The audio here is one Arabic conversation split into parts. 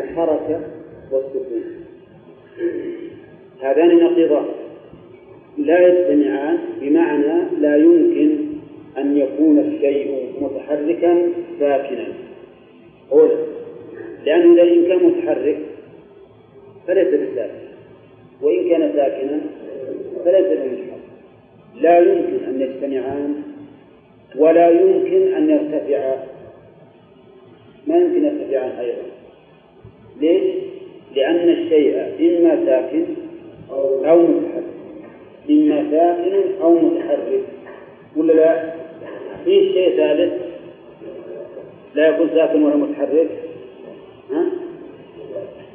الحركة والسكون. هذان نقيضان. لا يجتمعان بمعنى لا يمكن أن يكون الشيء متحركا ساكنا. أولا لأنه إذا إن كان متحرك فليس بالساكن. وإن كان ساكنا فليس بمتحرك لا يمكن أن يجتمعان ولا يمكن أن يرتفعا. ما يمكن يرتفعان أيضا. ليش؟ لأن الشيء إما ساكن أو متحرك. إما ساكن أو متحرك. ولا لا؟ في شيء ثالث؟ لا يكون ساكن ولا متحرك. ها؟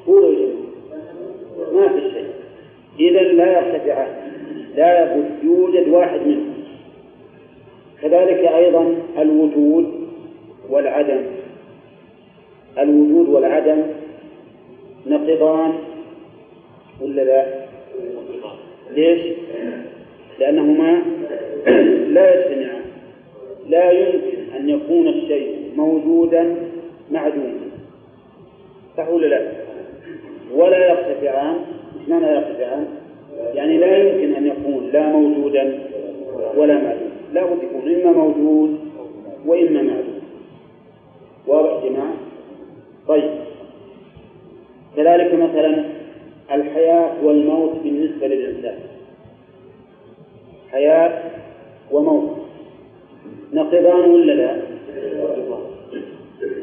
قولوا ما في شيء. إذا لا يرتفعان لا يبد يوجد واحد منهم. كذلك أيضا الوجود والعدم. الوجود والعدم نقضان ولا لا؟ ليش؟ لأنهما لا يجتمعان لا يمكن أن يكون الشيء موجودا معدوما صح ولا لا؟ ولا يرتفعان إيش معنى يرتفعان؟ يعني لا يمكن أن يكون لا موجودا ولا معدوما لا بد يكون إما موجود وإما معدوم واضح جماعة؟ طيب كذلك مثلا الحياة والموت بالنسبة للإنسان. حياة وموت. نقضان ولا لا؟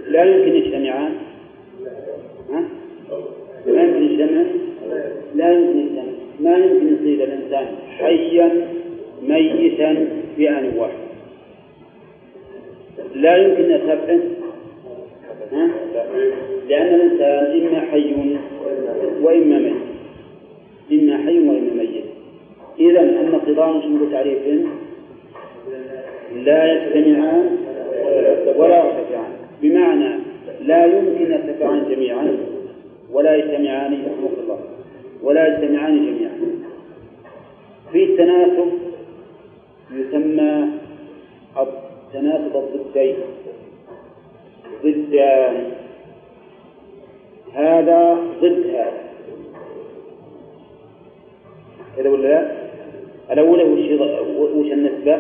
لا يمكن يجتمعان. ها؟ لا يمكن يجتمع. لا يمكن يجتمع. ما يمكن يصير الإنسان حيا ميتا في آن واحد. لا يمكن أن ها؟ لأن الإنسان إما حي وإما ميت. إما حي وإما ميت. إذا النقضان شنو تعريف؟ لا يجتمعان ولا يرتفعان بمعنى لا يمكن يرتفعان جميعا ولا يجتمعان رحمك الله. ولا يجتمعان جميعا. في التناسب يسمى تناسب الضدين. ضدان هذا ضد هذا. كذا ولا لا؟ الأولى وش وش النسبة؟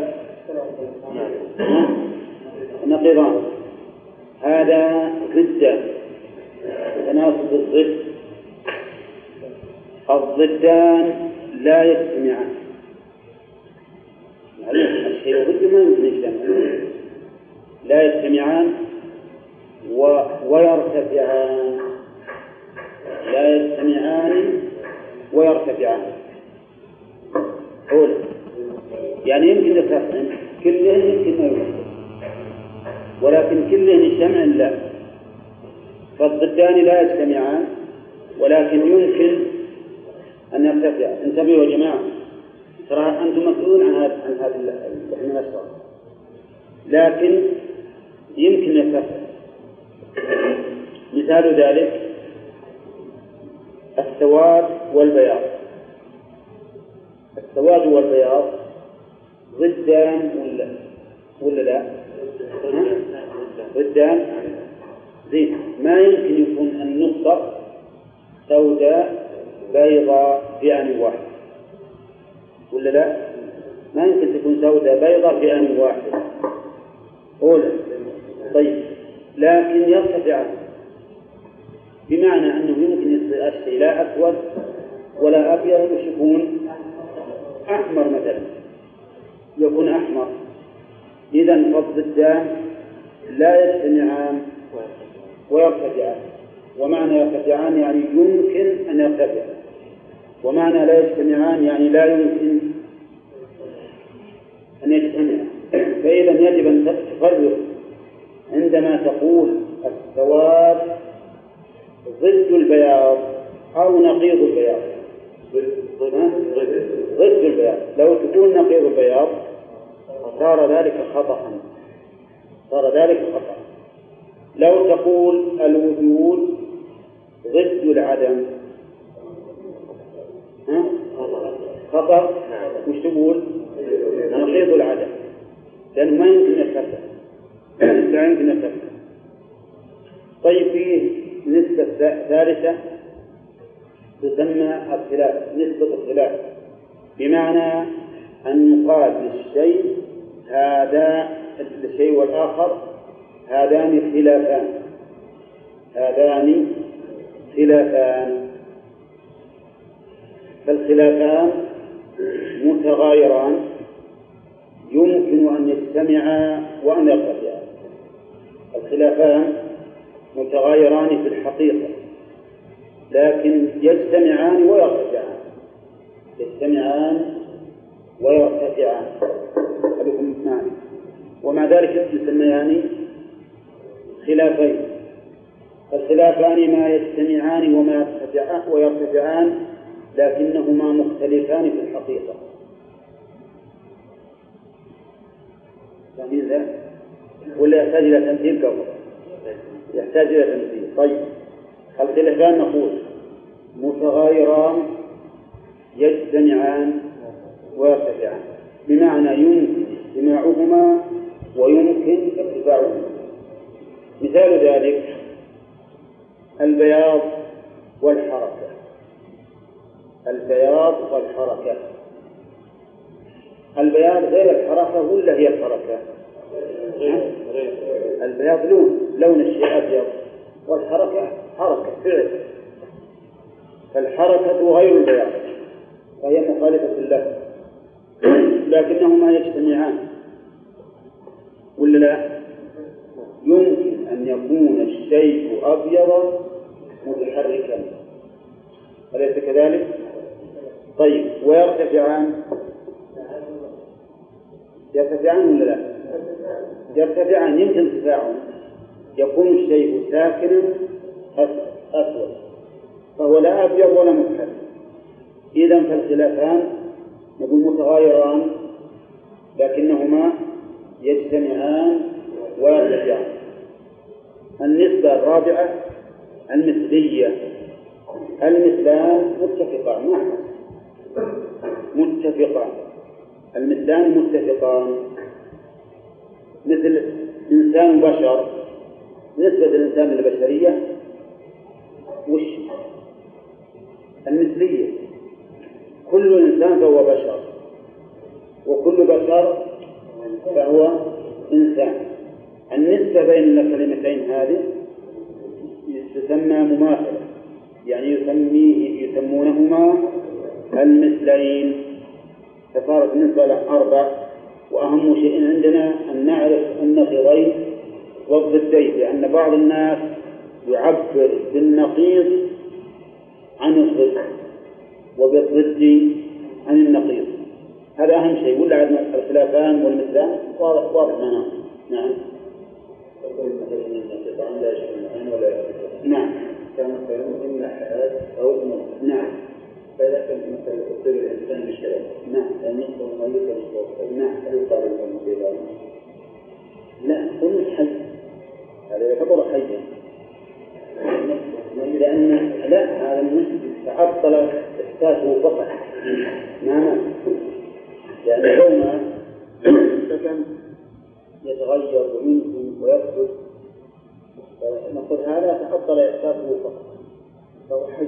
نقيضان. هذا ضد. تناسب الضد. الضدان لا يجتمعان الشيء ضده ما يمكن لا يجتمعان. ويرتفعان. لا يجتمعان ويرتفعان. أولا يعني يمكن يرتفعن كلهن يمكن ما ولكن كلهن يجتمع لا. فالضدان لا يجتمعان ولكن يمكن أن يرتفع. انتبهوا يا جماعة ترى أنتم مسؤولون عن هذا عن هذا اللي لكن يمكن يرتفع. مثال ذلك السواد والبياض. السواد والبياض ضدان ولا ولا لا؟ ضدان. زين. ما يمكن يكون النقطة سوداء بيضاء في آن واحد؟ ولا لا؟ ما يمكن تكون سوداء بيضاء في آن واحد. أولى طيب. لكن يرتفع بمعنى أنه يمكن يصير الشيء لا أسود ولا أبيض وش يكون أحمر مثلا يكون أحمر. إذا فالضدان لا يجتمعان ويرتفعان ومعنى يرتفعان يعني يمكن أن يرتفع ومعنى لا يجتمعان يعني لا يمكن أن يجتمع. فإذا يجب أن تفرق عندما تقول السواد ضد البياض أو نقيض البياض. ضد البياض. لو تقول نقيض البياض صار ذلك خطأ. صار ذلك خطأ. لو تقول الوجود ضد العدم. ها؟ خطأ؟ وش تقول؟ نقيض العدم. لأنه ما يمكن يرتفع لا يمكن طيب فيه نسبة الثالثة تسمى الخلاف نسبة الخلاف. بمعنى أن يقال للشيء هذا الشيء والآخر هذان خلافان. هذان خلافان. فالخلافان متغايران. يمكن أن يجتمعا وأن يرتفعا الخلافان متغايران في الحقيقة لكن يجتمعان ويرتفعان يجتمعان ويرتفعان أبيكم معي ومع ذلك يسميان خلافين الخلافان ما يجتمعان وما يرتفعان ويرتفعان لكنهما مختلفان في الحقيقة فاهمين؟ ولا يحتاج إلى تمثيل قبل؟ يحتاج إلى تمثيل. طيب. الخلافان نقول متغايران يجتمعان ويرتفعان. بمعنى يمكن اجتماعهما ويمكن ارتفاعهما. مثال ذلك البياض والحركة. البياض والحركة. البياض غير الحركة ولا هي الحركة؟ البياض لون لون الشيء أبيض والحركة حركة فعل فالحركة غير البياض فهي مخالفة له لكنهما يجتمعان ولا لا؟ يمكن أن يكون الشيء أبيض متحركا أليس كذلك؟ طيب ويرتفعان يرتفعان ولا لا؟ يرتفعان يمكن ارتفاعهم يكون الشيء ساكنا أسود. فهو لا أبيض ولا متحرك إذا فالخلافان نقول متغايران لكنهما يجتمعان ويرتفعان النسبة الرابعة المثلية. المثلان متفقان. متفقان. المثلان متفقان. مثل إنسان بشر نسبة الإنسان للبشرية وش؟ المثلية. كل إنسان فهو بشر وكل بشر فهو إنسان. النسبة بين الكلمتين هذه تسمى مماثلة يعني يسميه يسمونهما المثلين. فصارت النسبة له أربع. وأهم شيء عندنا أن نعرف النقيضين والضدين لأن بعض الناس يعبر بالنقيض عن الضد وبالضد عن النقيض. هذا أهم شيء ولا عندنا الخلافان والمثلان واضح واضح معناه نعم. نعم. كان إما حياة أو موت. نعم. فإذا كان مثلا أصيب الإنسان بشلل نعم يصبح ميتا الصوت؟ نعم هل يقال له بذلك؟ لا كل حي. هذا يعتبر حيا لأن لا هذا النسب تعطل إحساسه فقط مات لأن كونه سكن يتغير ويمكن ويسكت نقول هذا تعطل إحساسه فقط فهو حي.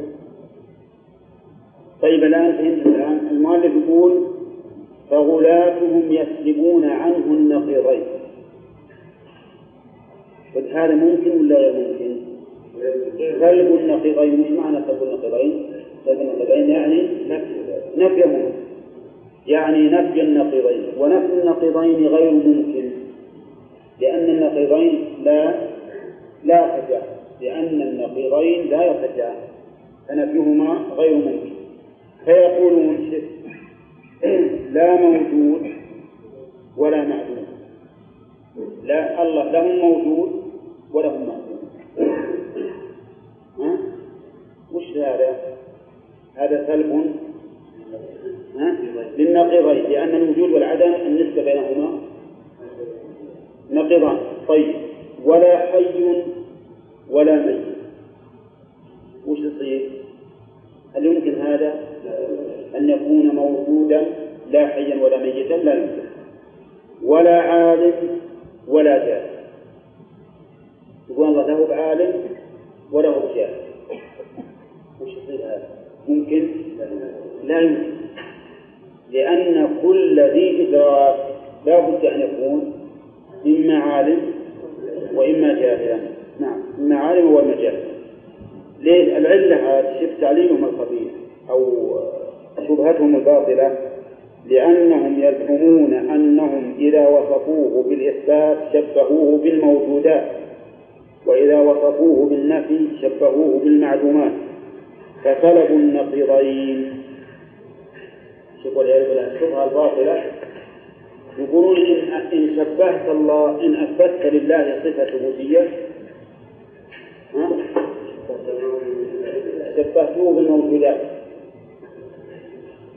طيب الآن فهمت الآن. المؤلف يقول فغلاتهم يسلبون عنه النقيضين. قد هذا ممكن ولا غير ممكن؟ سلب النقيضين. مش معنى سلب النقيضين؟ سلب النقيضين يعني نفيهما يعني نفي النقيضين. ونفي النقيضين غير ممكن. لأن النقيضين لا لا يرتفعان لأن النقيضين لا يرتفعان فنفيهما غير ممكن. فيقولون لا موجود ولا معدوم لا الله لهم موجود ولهم معدوم ها؟ وش هذا؟ هذا سلب؟ للنقيضين لأن الوجود والعدم النسبة بينهما نقيضان طيب ولا حي ولا ميت وش يصير؟ هل يمكن هذا؟ أن يكون موجودا لا حيا ولا ميتا؟ لا يمكن. ولا عالم ولا جاهل. يقول الله له بعالم وله بجاهل يمكن لا يمكن. لأن كل ذي إدراك لا بد أن يكون إما عالم وإما جاهلا. نعم إما عالم وإما جاهل. ليش العلة هذه شف تعليمهم الخبيث أو شبهتهم الباطلة لأنهم يزعمون أنهم إذا وصفوه بالإثبات شبهوه بالموجودات وإذا وصفوه بالنفي شبهوه بالمعلومات. فسلبوا النقيضين. شوفوا الشبهة الباطلة. يقولون إن إن شبهت الله إن أثبتت لله صفة ثبوتية شبهته بالموجودات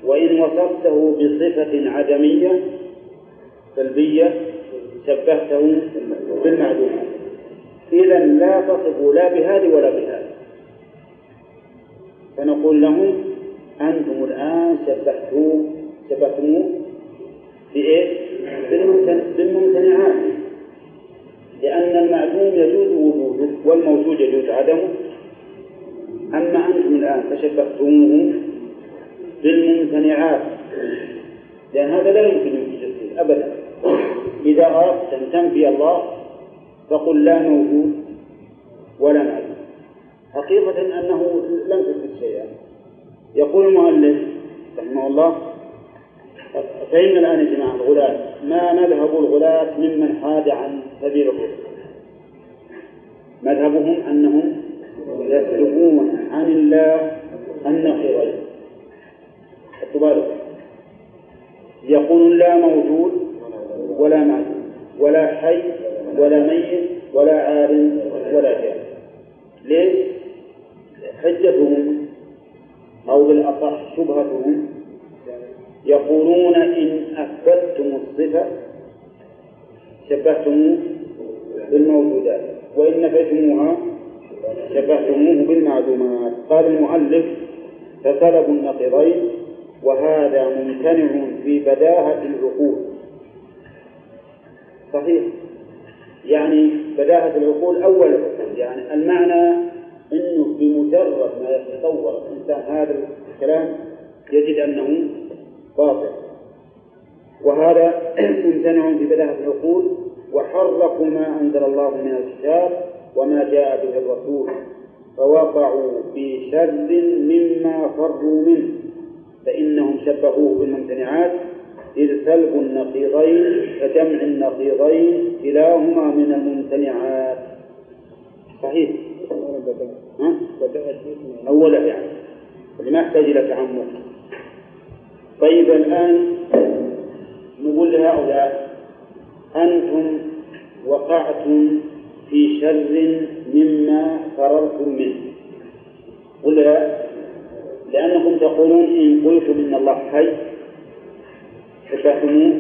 وإن وصفته بصفة عدمية سلبية شبهته بالمعدومات إذا لا تصفوا لا بهذه ولا بهذه. فنقول لهم أنتم الآن شبهتوه شبهتموه بإيش؟ بالممتنعات. لأن المعدوم يجوز وجوده والموجود يجوز عدمه. أما أنتم الآن فشبهتموه بالممتنعات لأن هذا لا يمكن يجوز أبدا. إذا أردت أن تنفي الله فقل لا موجود ولا معدوم حقيقة أنه لم تثبت شيئا. يقول المؤلف رحمه الله فإن الآن يا جماعة الغلاة ما مذهب الغلاة ممن حاد عن سبيل الرسل مذهبهم أنهم يسلبون عن الله النقيضين بالكم يقول لا موجود ولا معدوم ولا حي ولا ميت ولا عالم ولا جاهل. ليش؟ حجتهم أو بالأصح شبهتهم يقولون إن أثبتتم الصفة شبهتموه بالموجودات وإن نفيتموها شبهتموه بالمعلومات. قال المؤلف فطلب النقيضين وهذا ممتنع في بداهة العقول. صحيح. يعني بداهة العقول أول يعني المعنى أنه بمجرد ما يتصور الإنسان هذا الكلام يجد أنه باطل. وهذا ممتنع في بداهة العقول وحرفوا ما أنزل الله من الكتاب وما جاء به الرسول فوقعوا في شر مما فروا منه. فإنهم شبهوه بالممتنعات إذ سلب النقيضين كجمع النقيضين كلاهما من الممتنعات. صحيح؟ أولا يعني اللي ما إلى تعمق. طيب الآن نقول لهؤلاء أنتم وقعتم في شر مما فررتم منه. ولا لأنكم تقولون إن قلتم إن الله حي شبهتموه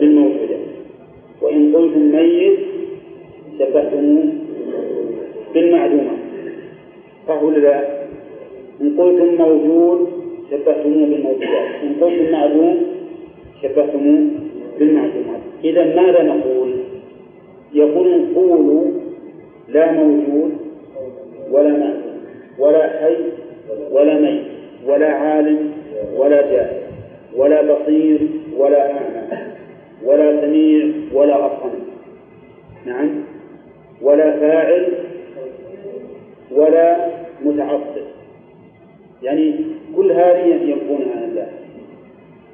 بالموجودة وإن قلتم ميت شبهتموه بالمعدومة. ولا لا؟ إن قلتم موجود شبهتموه بالموجودات إن قلتم معدوم شبهتموه بالمعدومات إذا ماذا نقول؟ يقول قولوا لا موجود ولا معدوم ولا حي ولا ميت ولا عالم ولا جاهل ولا بصير ولا أعمى ولا سميع ولا أصم نعم. ولا فاعل ولا متعصب. يعني كل هذه ينفون عن الله.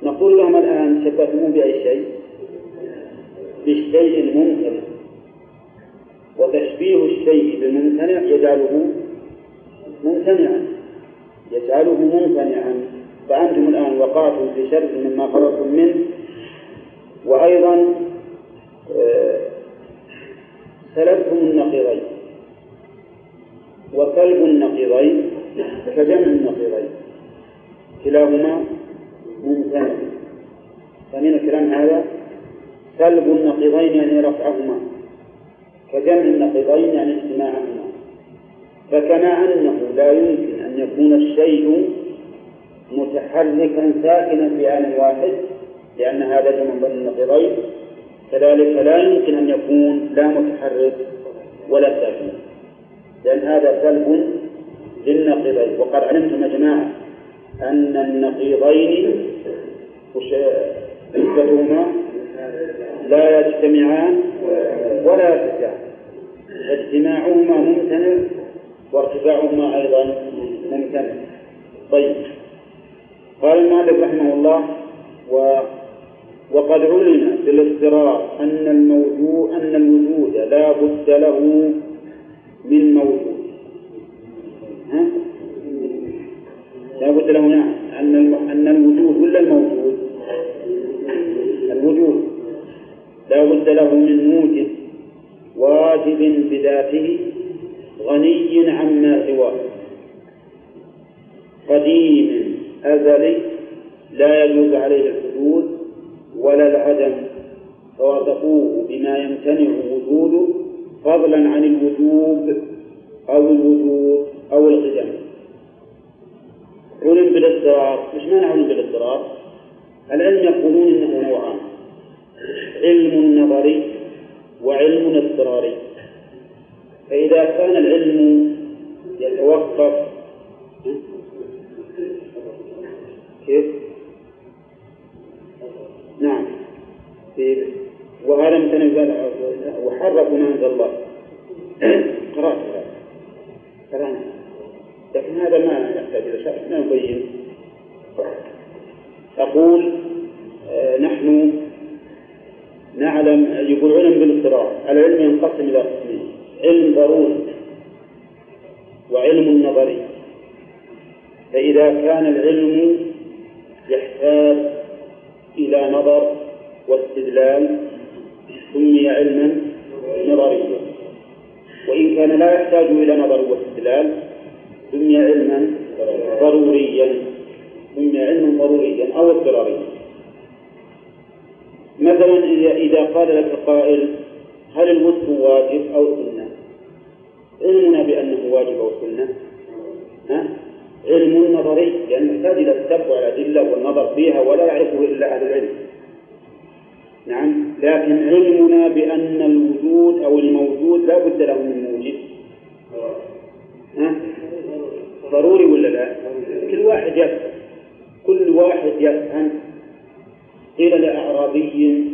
نقول لهم الآن شبهتموه بأي شيء؟ بالشيء الممتنع وتشبيه الشيء بالممتنع يجعله ممتنعا. يجعله ممتنعا. فأنتم الآن وقعتم في شر مما فررتم منه. وأيضا آه، سلبتم النقيضين. وسلب النقيضين كجمع النقيضين. كلاهما ممتنع. فمن الكلام هذا سلب النقيضين يعني رفعهما. كجمع النقيضين يعني اجتماعهما فكما أنه لا يمكن أن يكون الشيء متحركا ساكنا في آن واحد لأن هذا جمع بين النقيضين. كذلك لا يمكن أن يكون لا متحرك ولا ساكن. لأن هذا سلب للنقيضين. وقد علمتم يا جماعة أن النقيضين نسبتهما لا يجتمعان ولا يرتفعان اجتماعهما ممتنع وارتفاعهما أيضا ممتنع. طيب. قال المؤلف رحمه الله و وقد علم بالاضطرار أن الموجود أن الوجود لا بد له من موجود. ها؟ لا بد له نعم. أن أن الوجود ولا الموجود؟ الوجود. لا بد له من موجد. واجب بذاته غني عما سواه. قديم أزلي لا يجوز عليه الحدود ولا العدم فوصفوه بما يمتنع وجوده فضلا عن الوجوب أو الوجود أو القدم. علم بالاضطرار مش معنى علم بالاضطرار العلم يقولون إنه نوعان. علم نظري وعلم اضطراري. فإذا كان العلم يتوقف كيف؟ نعم. وهذا مثلا وحرفوا ما انزل الله. قرأت هذا. قرأنا. لكن هذا ما يحتاج إلى شرح ما نبين. أقول آه نحن نعلم يقول علم بالاضطرار. العلم ينقسم إلى قسمين. علم ضروري وعلم نظري. فإذا كان العلم يحتاج إلى نظر واستدلال سمي علما نظريا. وإن كان لا يحتاج إلى نظر واستدلال سمي علما ضروريا. سمي علما ضروريا أو اضطراريا. مثلا إذا قال لك قائل هل الوتر واجب أو سنة؟ علمنا بأنه واجب أو سنة. ها؟ علم نظري لأنه يحتاج إلى التتبع الأدلة والنظر فيها ولا يعرفه إلا أهل العلم. نعم. لكن علمنا بأن الوجود أو الموجود لا بد له من موجد ها؟ ضروري ولا لا؟ كل واحد يفهم. كل واحد يفهم. قيل لأعرابي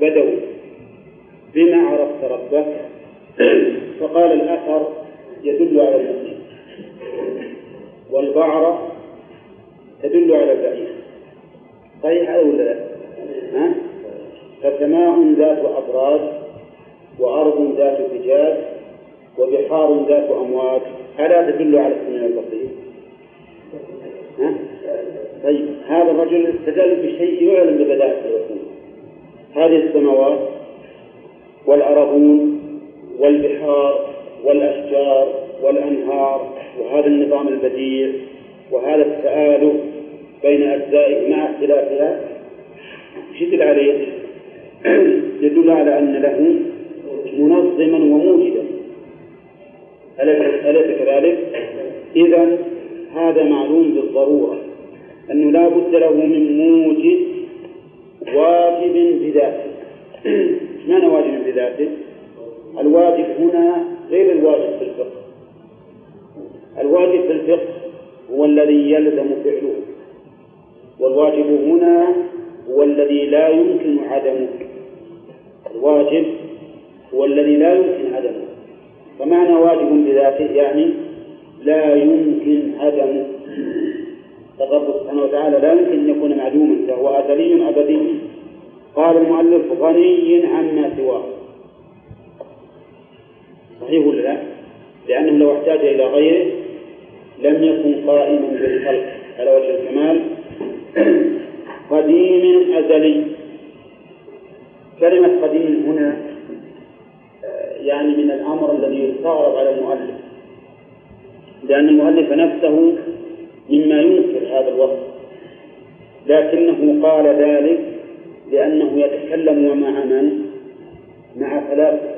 بدوي بما عرفت ربك فقال الأثر يدل على المسجد والبعرة تدل على البعير صحيح ولا لا؟ ها؟ فسماء ذات أبراج وأرض ذات فجاج وبحار ذات أمواج ألا تدل على السميع البصير؟ طيب هذا الرجل استدل بشيء يعلم ببداءة الرسول هذه السماوات والأرضون والبحار والأشجار والأنهار وهذا النظام البديع وهذا التآلف بين أجزائه مع اختلافها إيش يدل عليه؟ يدل على أن له منظما وموجدا أليس كذلك؟ إذا هذا معلوم بالضرورة أنه لا بد له من موجد واجب بذاته. إيش معنى واجب بذاته؟ الواجب هنا غير الواجب في الفقه. الواجب في الفقه هو الذي يلزم فعله. والواجب هنا هو الذي لا يمكن عدمه. الواجب هو الذي لا يمكن عدمه. فمعنى واجب بذاته يعني لا يمكن عدمه. الرب سبحانه وتعالى لا يمكن أن يكون معدوما فهو أزلي أبدي. قال المؤلف غني عما سواه. صحيح ولا لا؟ لأنه لو احتاج إلى غيره لم يكن قائما بالخلق. على وجه الكمال. قديم أزلي. كلمة قديم هنا يعني من الأمر الذي يستغرب على المؤلف. لأن المؤلف نفسه مما ينكر هذا الوصف. لكنه قال ذلك لأنه يتكلم مع من؟ مع فلاسفة.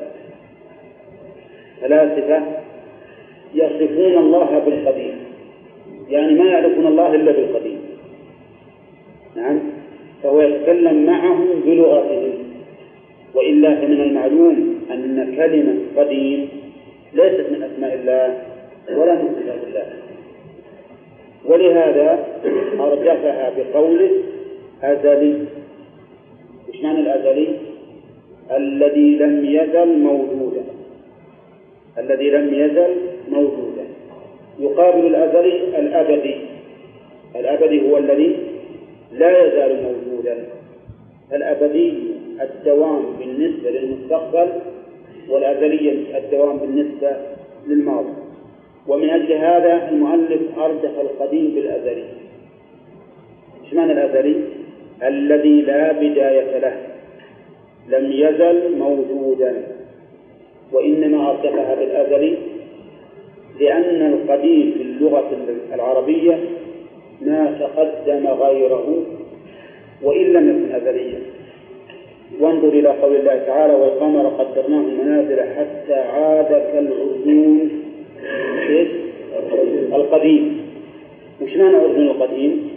فلاسفة يصفون الله بالقديم يعني ما يعرفون الله إلا بالقديم نعم. فهو يتكلم معهم بلغتهم. وإلا فمن المعلوم أن كلمة قديم ليست من أسماء الله ولا من صفات الله. ولهذا أرجفها بقوله أزلي. إيش معنى الأزلي؟ الذي لم يزل موجودا. الذي لم يزل موجودا. يقابل الأزلي الأبدي. الأبدي هو الذي لا يزال موجودا. الأبدي الدوام بالنسبة للمستقبل والأزلية الدوام بالنسبة للماضي. ومن أجل هذا المؤلف أردف القديم بالأزلي إيش معنى الأزلي؟ الذي لا بداية له لم يزل موجودا. وإنما أردفها بالأزلي لأن القديم في اللغة العربية ما تقدم غيره وإن لم يكن أزليا وانظر إلى قول الله تعالى والقمر قدرناه منازل حتى عاد كالعرجون القديم. وش معنى عرجون القديم؟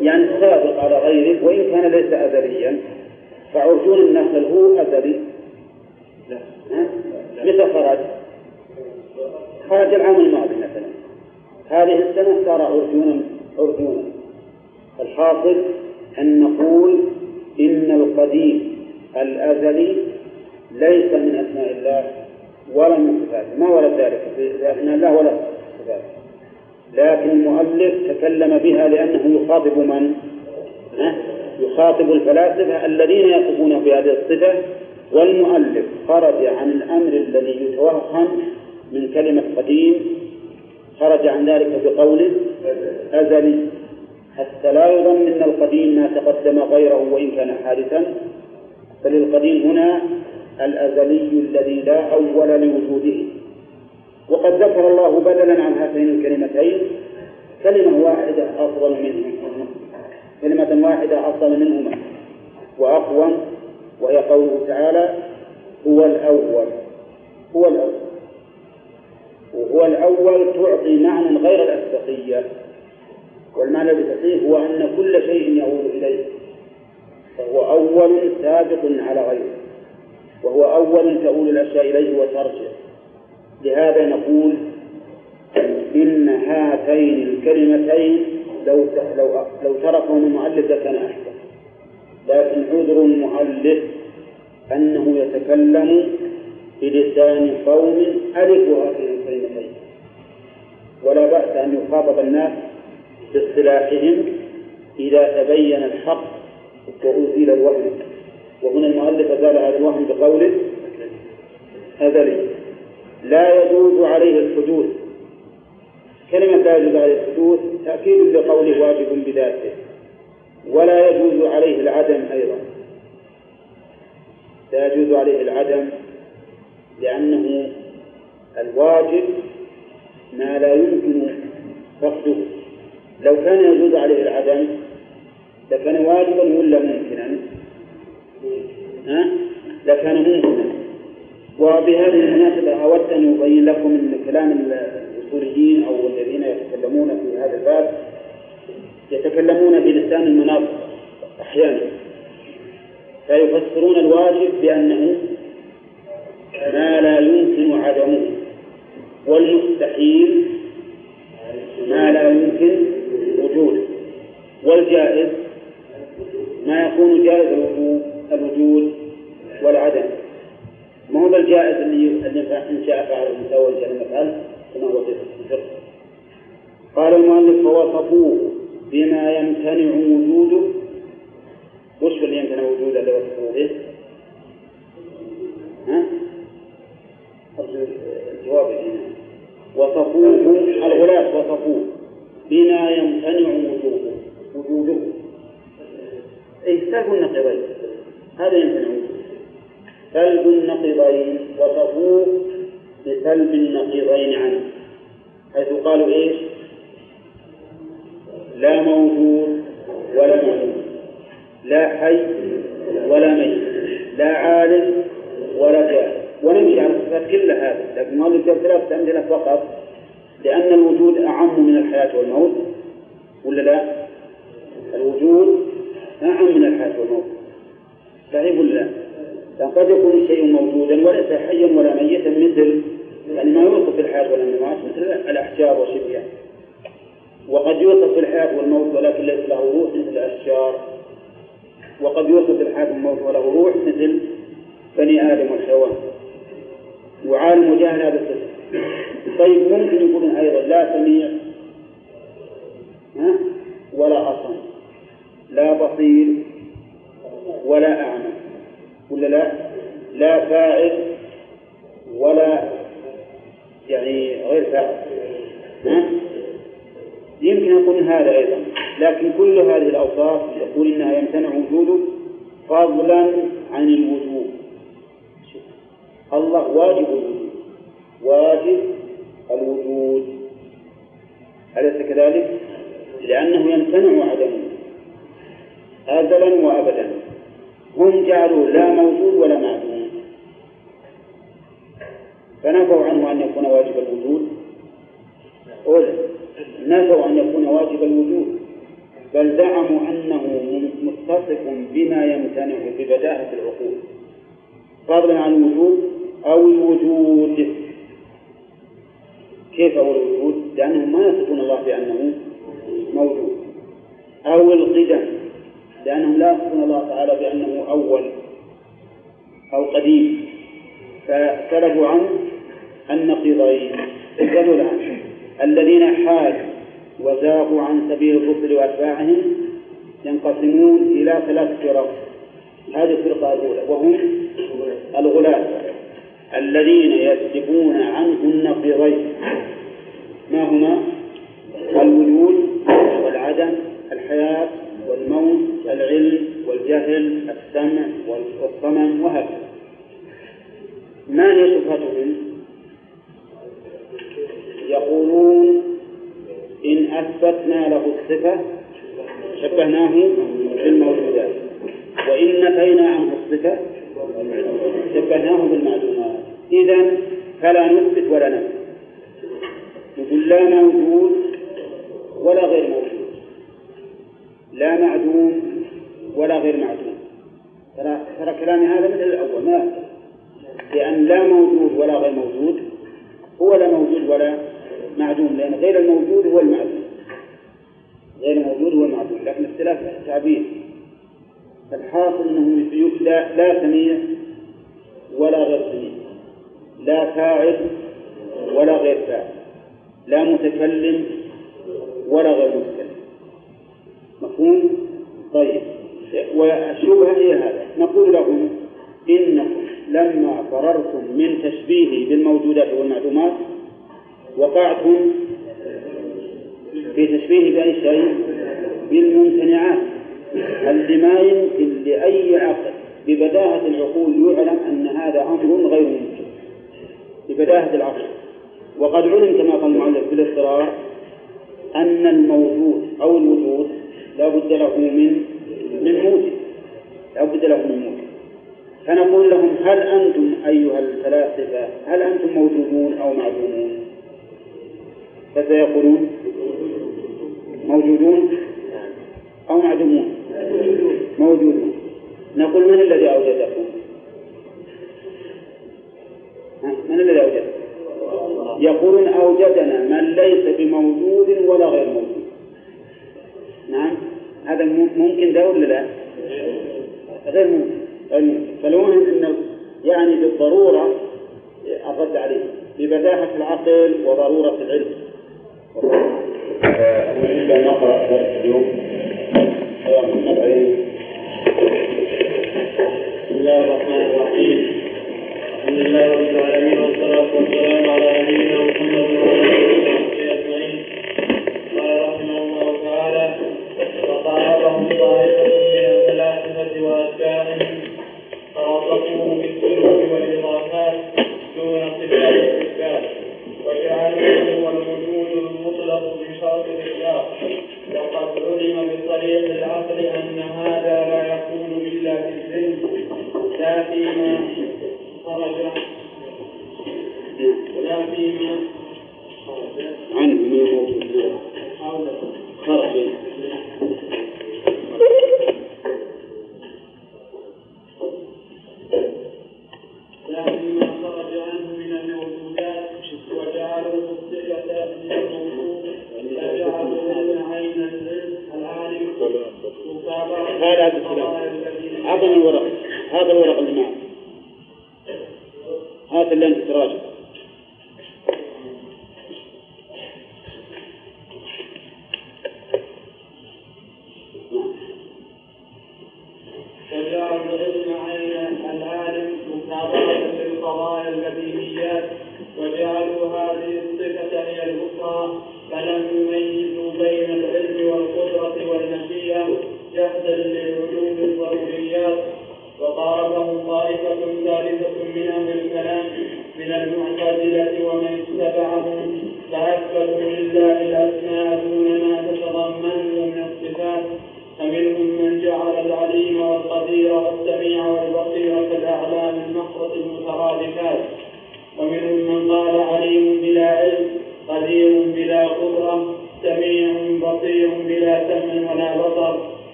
يعني سابق على غيره وإن كان ليس أزليا. فعرجون النخل هو أزلي. لا. متى خرج؟ خرج العام الماضي مثلا. هذه السنة صار عرجونا عرجونا. الحاصل أن نقول إن القديم الأزلي ليس من أسماء الله. ولا من ما ورد ذلك؟ أسماء الله ولا صفاته لكن المؤلف تكلم بها لأنه يخاطب من؟ يخاطب الفلاسفة الذين يصفون بهذه الصفة. والمؤلف خرج عن الأمر الذي يتوهم من كلمة قديم. خرج عن ذلك بقوله أزلي. حتى لا يظن أن القديم ما تقدم غيره وإن كان حادثا. بل القديم هنا الأزلي الذي لا أول لوجوده. وقد ذكر الله بدلا عن هاتين الكلمتين. كلمة واحدة أفضل منهما كلمة واحدة أفضل منهما. وأقوم وهي قوله تعالى هو الأول. هو الأول. وهو الأول تعطي معنى غير الأسبقية والمعنى الصحيح هو أن كل شيء يعود إليه. فهو أول سابق على غيره. وهو أول تؤول الأشياء إليه وترجع. لهذا نقول إن هاتين الكلمتين لو لو لو تركهم المؤلف لكان أحسن. لكن عذر المؤلف أنه يتكلم بلسان قوم ألفوا هذه الكلمتين. ولا بأس أن يخاطب الناس باصطلاحهم إذا تبين الحق وأزيل الوهم. وهنا المؤلف أزال هذا الوهم بقوله أزلي لا يجوز عليه الحدوث كلمة لا يجوز عليه الحدوث تأكيد لقوله واجب بذاته. ولا يجوز عليه العدم أيضا. لا يجوز عليه العدم لأنه الواجب ما لا يمكن فقده. لو كان يجوز عليه العدم لكان واجبا ولا ممكنا؟ ها؟ لكان ممكنا. وبهذه المناسبة أود أن أبين لكم أن كلام الأصوليين أو الذين يتكلمون في هذا الباب يتكلمون بلسان المناطق أحيانا. فيفسرون الواجب بأنه ما لا يمكن عدمه. والمستحيل ما لا يمكن وجوده. والجائز ما يكون جائز الوجود والعدم. ما هو الجائز اللي إن شاء فعل الإنسان وإن شاء لم يفعل كما هو في الفقه. قال المؤلف فوصفوه بما يمتنع وجوده. وش اللي يمتنع وجوده اللي وصفوه به؟ ها؟ الجواب هنا. وصفوه الغلاة وصفوه بما يمتنع وجوده. وجوده. أي سلب النقيضين هذا يمتنع سلب النقيضين وصفوه بسلب النقيضين عنه حيث قالوا إيش؟ لا موجود ولا موجود لا حي ولا ميت لا عالم ولا جاهل ونمشي على الصفات كلها هذه لكن ما نذكر ثلاثة أمثلة فقط لأن الوجود أعم من الحياة والموت ولا لا؟ الوجود أعم من الحياة والموت صحيح ولا لا؟ لأن قد يكون الشيء موجودا وليس حيا ولا ميتا مثل يعني ما يوصف بالحياة ولا الممات مثل الأحجار والشبيان. وقد يوصف الحياة والموت ولكن ليس له روح مثل الأشجار. وقد يوصف الحياة والموت وله روح مثل بني آدم والحيوان. وعالم وجاهل هذا الصفة طيب ممكن يكون أيضا لا سميع ها ولا أصم. لا بصير. ولا أعمى. ولا لا؟ لا فاعل ولا يعني غير فاعل. يمكن يكون هذا أيضا لكن كل هذه الأوصاف يقول إنها يمتنع وجوده فضلا عن الوجود الله واجب الوجود. واجب الوجود. أليس كذلك؟ لأنه يمتنع عدمه أزلا وأبدا. هم جعلوا لا موجود ولا معدوم. فنفوا عنه أن يكون واجب الوجود. قل نفوا أن يكون واجب الوجود. بل زعموا أنه متصف بما يمتنع ببداهة العقول. فضلا عن الوجود أو الوجود. كيف أو الوجود؟ لأنهم ما يصفون الله بأنه موجود. أو القدم. لأنهم لا يصفون الله تعالى بأنه أول أو قديم. فسلبوا عنه النقيضين. عنه الذين حالوا وزاغوا عن سبيل الرسل وأتباعهم ينقسمون إلى ثلاث فرق. هذه الفرقة الأولى وهم الغلاة. الذين يسلبون عنه النقيضين. ما هما؟ الوجود والعدم الحياة والموت العلم والجهل السمع والصمم وهكذا. ما هي صفتهم؟ يقولون إن أثبتنا له الصفة شبهناه بالموجودات وإن نفينا عنه الصفة شبهناه بالمعلومات. إذا فلا نثبت ولا نفي نقول لا موجود ولا غير موجود. لا معدوم ولا غير معدوم. ترى كلامي هذا مثل الأول. ما لأن لا موجود ولا غير موجود هو لا موجود ولا معدوم لأن غير الموجود هو المعدوم. غير الموجود هو المعدوم لكن اختلاف التعبير. فالحاصل أنه لا لا سميع ولا غير سميع. لا فاعل ولا غير فاعل. لا متكلم ولا غير متكلم. مفهوم؟ طيب. والشبهة هي هذا. نقول لهم إنكم لما فررتم من تشبيهه بالموجودات والمعلومات وقعتم في تشبيه بأي شيء؟ بالممتنعات. اللي ما يمكن لأي عقل ببداهة العقول يعلم أن هذا أمر غير ممكن. ببداهة العقل. وقد علم كما قال المؤلف بالاضطرار أن الموجود أو الوجود لا بد له من من موجب لا بد له من موجب فنقول لهم هل أنتم أيها الفلاسفة هل أنتم موجودون أو معدومون؟ فسيقولون موجودون أو معدومون. موجودون. نقول من الذي أوجدكم؟ من الذي أوجدكم؟ يقولون أوجدنا من ليس بموجود ولا غير موجود. نعم. هذا ممكن ده ولا لا؟ غير ممكن. ممكن فالمهم أنه يعني بالضرورة الرد عليه. ببداهة العقل وضرورة العلم. نريد أن نقرأ اليوم.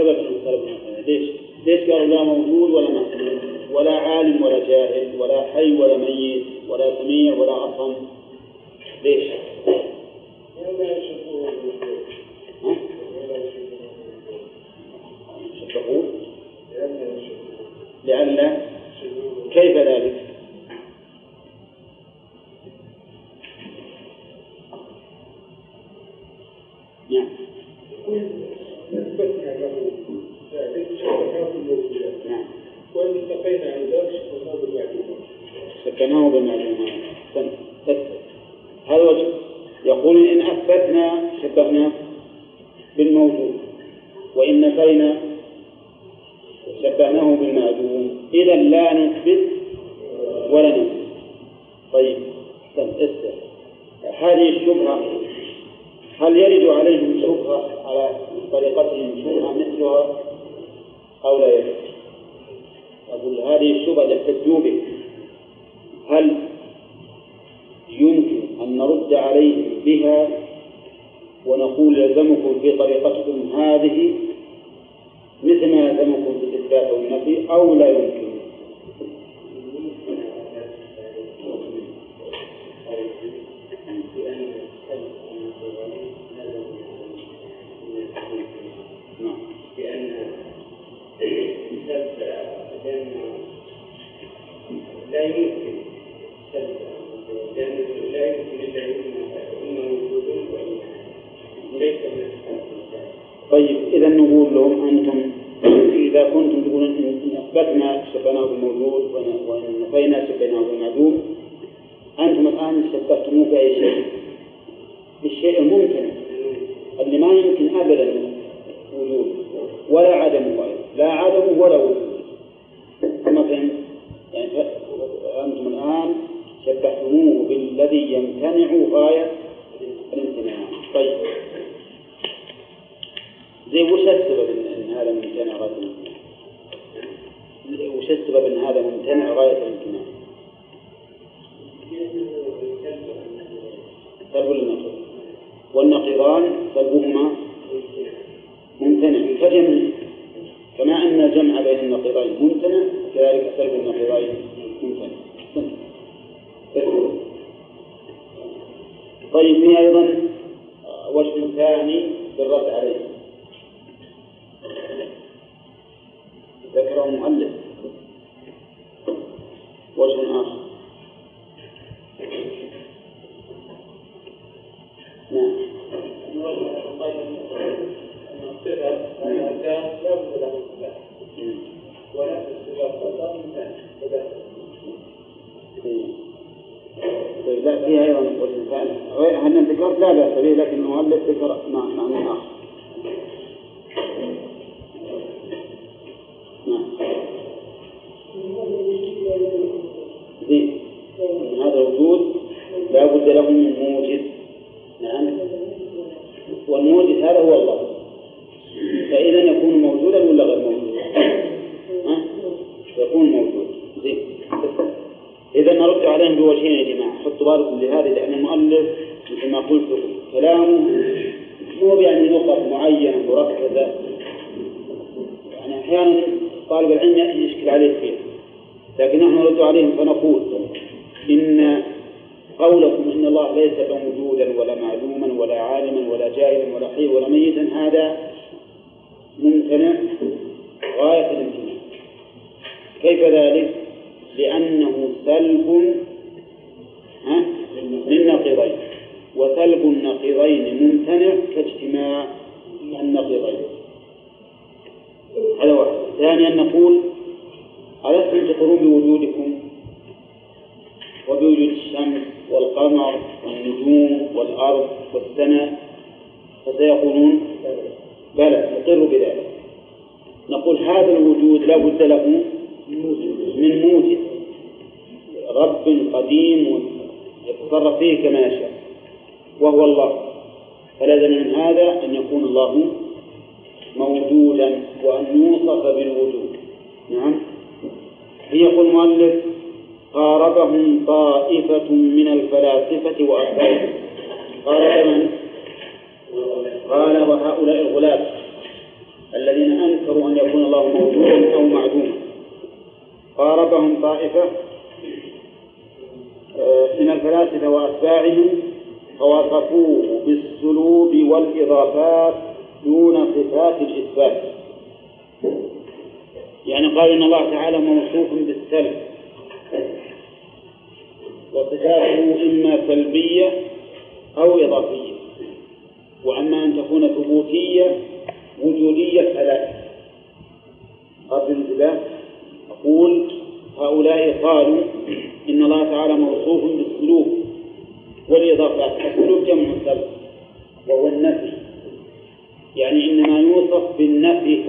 سبب من طلب ليش؟ ليش قالوا لا موجود ولا مسموع ولا عالم ولا جاهل ولا حي ولا ميت ولا سميع ولا عصم؟ ليش؟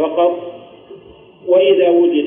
فقط وإذا وجدت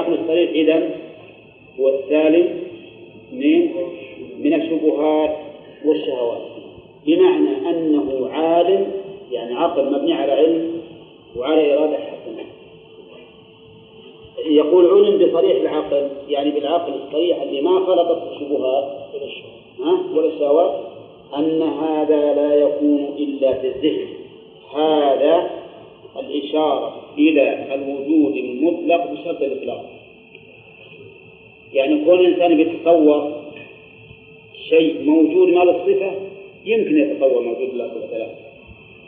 العقل الصريح إذا هو السالم من من الشبهات والشهوات. بمعنى أنه عالم يعني عقل مبني على علم وعلى إرادة حسنة. يقول علم بصريح العقل يعني بالعقل الصريح اللي ما خلطت الشبهات ولا الشهوات أن هذا لا يكون إلا في الذهن. هذا الإشارة إلى الوجود المطلق بشرط الإطلاق. يعني كون الإنسان بيتصور شيء موجود ما له صفة يمكن يتصور موجود له صفة لا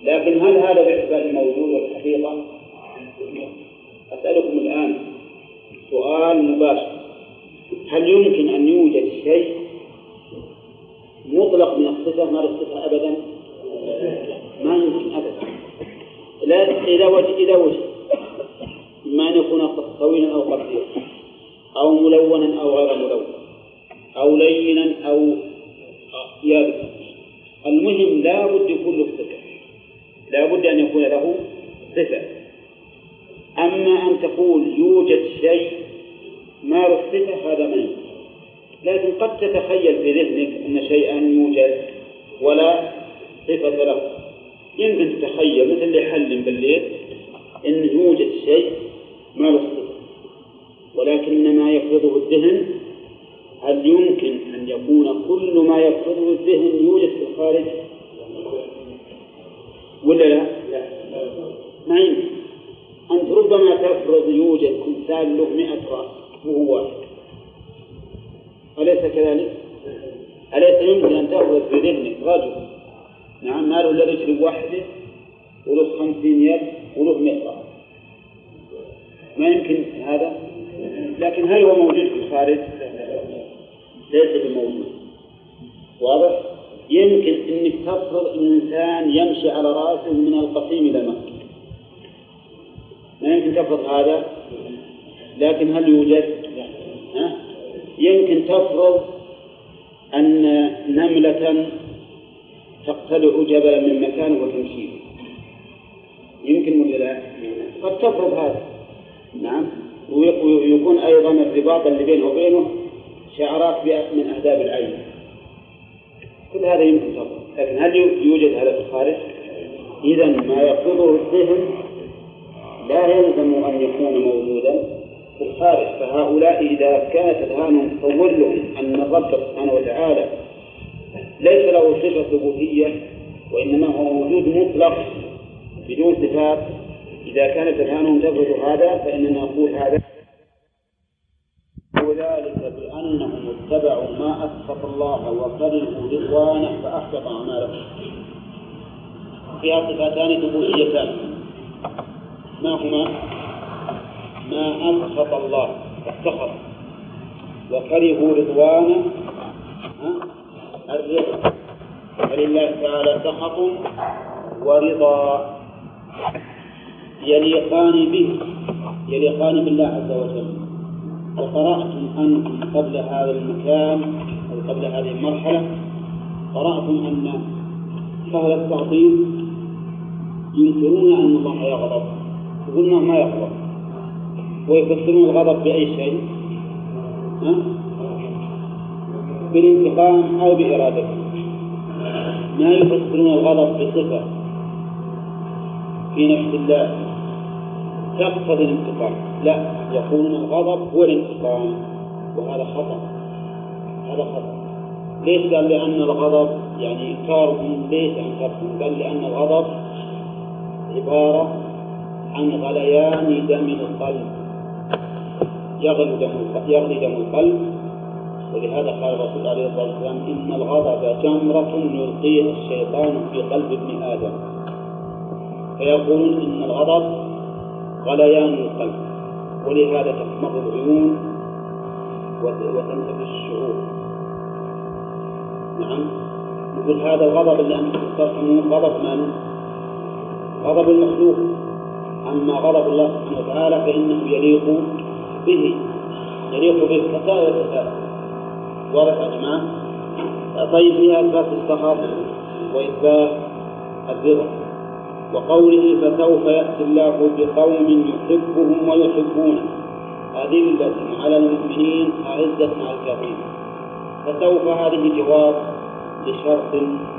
لكن هل هذا باعتبار الموجود والحقيقة؟ أسألكم الآن سؤال مباشر. هل يمكن أن يوجد شيء مطلق من الصفة ما له صفة أبدا؟ ما يمكن أبدا. لا إذا وجد إذا وجد. أن يكون طويلا أو قصيرا أو ملونا أو غير ملون أو لينا أو يابسا المهم لا بد يكون له صفة لا بد أن يكون له صفة. أما أن تقول يوجد شيء ما له صفة هذا ما لكن قد تتخيل في ذهنك أن شيئا يوجد ولا صفة له. يمكن تتخيل مثل اللي يحلم بالليل أن يوجد شيء ما صفة ولكن ما يفرضه الذهن هل يمكن أن يكون كل ما يفرضه الذهن يوجد في الخارج؟ ولا لا؟ ما يمكن. أنت ربما تفرض يوجد إنسان له مئة رأس وهو واحد. أليس كذلك؟ أليس يمكن أن تفرض في ذهنك رجل؟ نعم ما له إلا رجل واحدة وله خمسين يد وله مئة رأس. ما يمكن هذا لكن هل هو موجود في الخارج؟ ليس بموجود واضح؟ يمكن إنك تفرض ان إنسان يمشي على رأسه من القصيم إلى مكة ما يمكن تفرض هذا لكن هل يوجد؟ ها؟ يمكن تفرض أن نملة تقتلع جبلا من مكانه وتمشيه يمكن ولا لا؟ قد تفرض هذا نعم. ويكون أيضا الرباط اللي بينه وبينه شعرات من أهداب العين. كل هذا يمكن تفرض لكن هل يوجد هذا في الخارج؟ إذا ما يفرضه الذهن لا يلزم أن يكون موجودا في الخارج. فهؤلاء إذا كانت أذهانهم تصور لهم أن الرب سبحانه وتعالى ليس له صفة ثبوتية وإنما هو وجود مطلق بدون صفات. إذا كانت أذهانهم تفرض هذا فإننا نقول هذا. وذلك بأنهم اتبعوا ما أسخط الله وكرهوا رضوانه فأحبط أعمالهم. فيها صفتان ثبوتيتان ما هما؟ ما أسخط الله السخط وكرهوا رضوانه الرضا. فلله تعالى سخط ورضا. يليقان به يليقان بالله عز وجل. وقرأتم أنتم قبل هذا المكان أو قبل هذه المرحلة قرأتم أن أهل التعطيل ينكرون أن الله يغضب. يقولون ما يغضب. ويفسرون الغضب بأي شيء؟ ها؟ بالانتقام أو بإرادته. ما يفسرون الغضب بصفة في نفس الله. تقتضي الانتقام. لا يقولون الغضب هو الانتقام وهذا خطأ. هذا خطأ. ليش قال لأن الغضب يعني إنكارهم ليس إنكارهم قال لأن الغضب عبارة عن غليان دم القلب. يغلي دم يغلي دم القلب. ولهذا قال الرسول عليه الصلاة والسلام إن الغضب جمرة يلقيها الشيطان في قلب ابن آدم. فيقولون إن الغضب غليان القلب. ولهذا تحمر العيون وتنتفش الشعور. نعم. يقول هذا الغضب اللي أنتم ترحمون غضب من؟ غضب المخلوق. أما غضب الله سبحانه وتعالى فإنه يليق به. يليق به كسائر الصفات واضح يا جماعة؟ طيب فيها إثبات السخط وإثبات الرضا. وقوله فسوف يأتي الله بقوم يحبهم ويحبونه. أذلة على المؤمنين أعزة على الكافرين. فسوف هذه جواب لشرط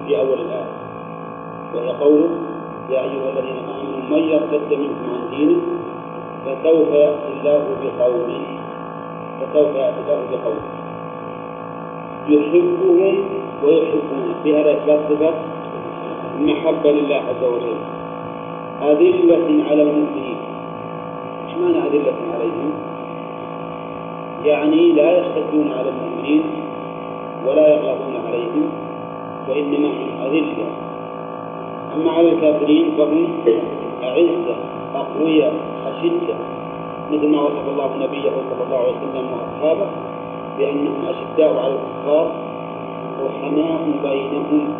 في أول الآية. وهي قوله يا أيها الذين آمنوا من يرتد منكم عن دينه فسوف يأتي الله بقوم فسوف يأتي الله بقوم. يحبهم ويحبونه. بهذا إثبات صفة المحبة لله عز وجل أذلة على المؤمنين. إيش معنى أذلة عليهم؟ يعني لا يشتدون على المؤمنين ولا يغلبون عليهم وإنما هم أذلة. أما على الكافرين فهم أعزة أقوياء أشدة مثل ما وصف الله نبيه صلى الله عليه وسلم وأصحابه بأنهم أشداء على الكفار رحماء بينهم.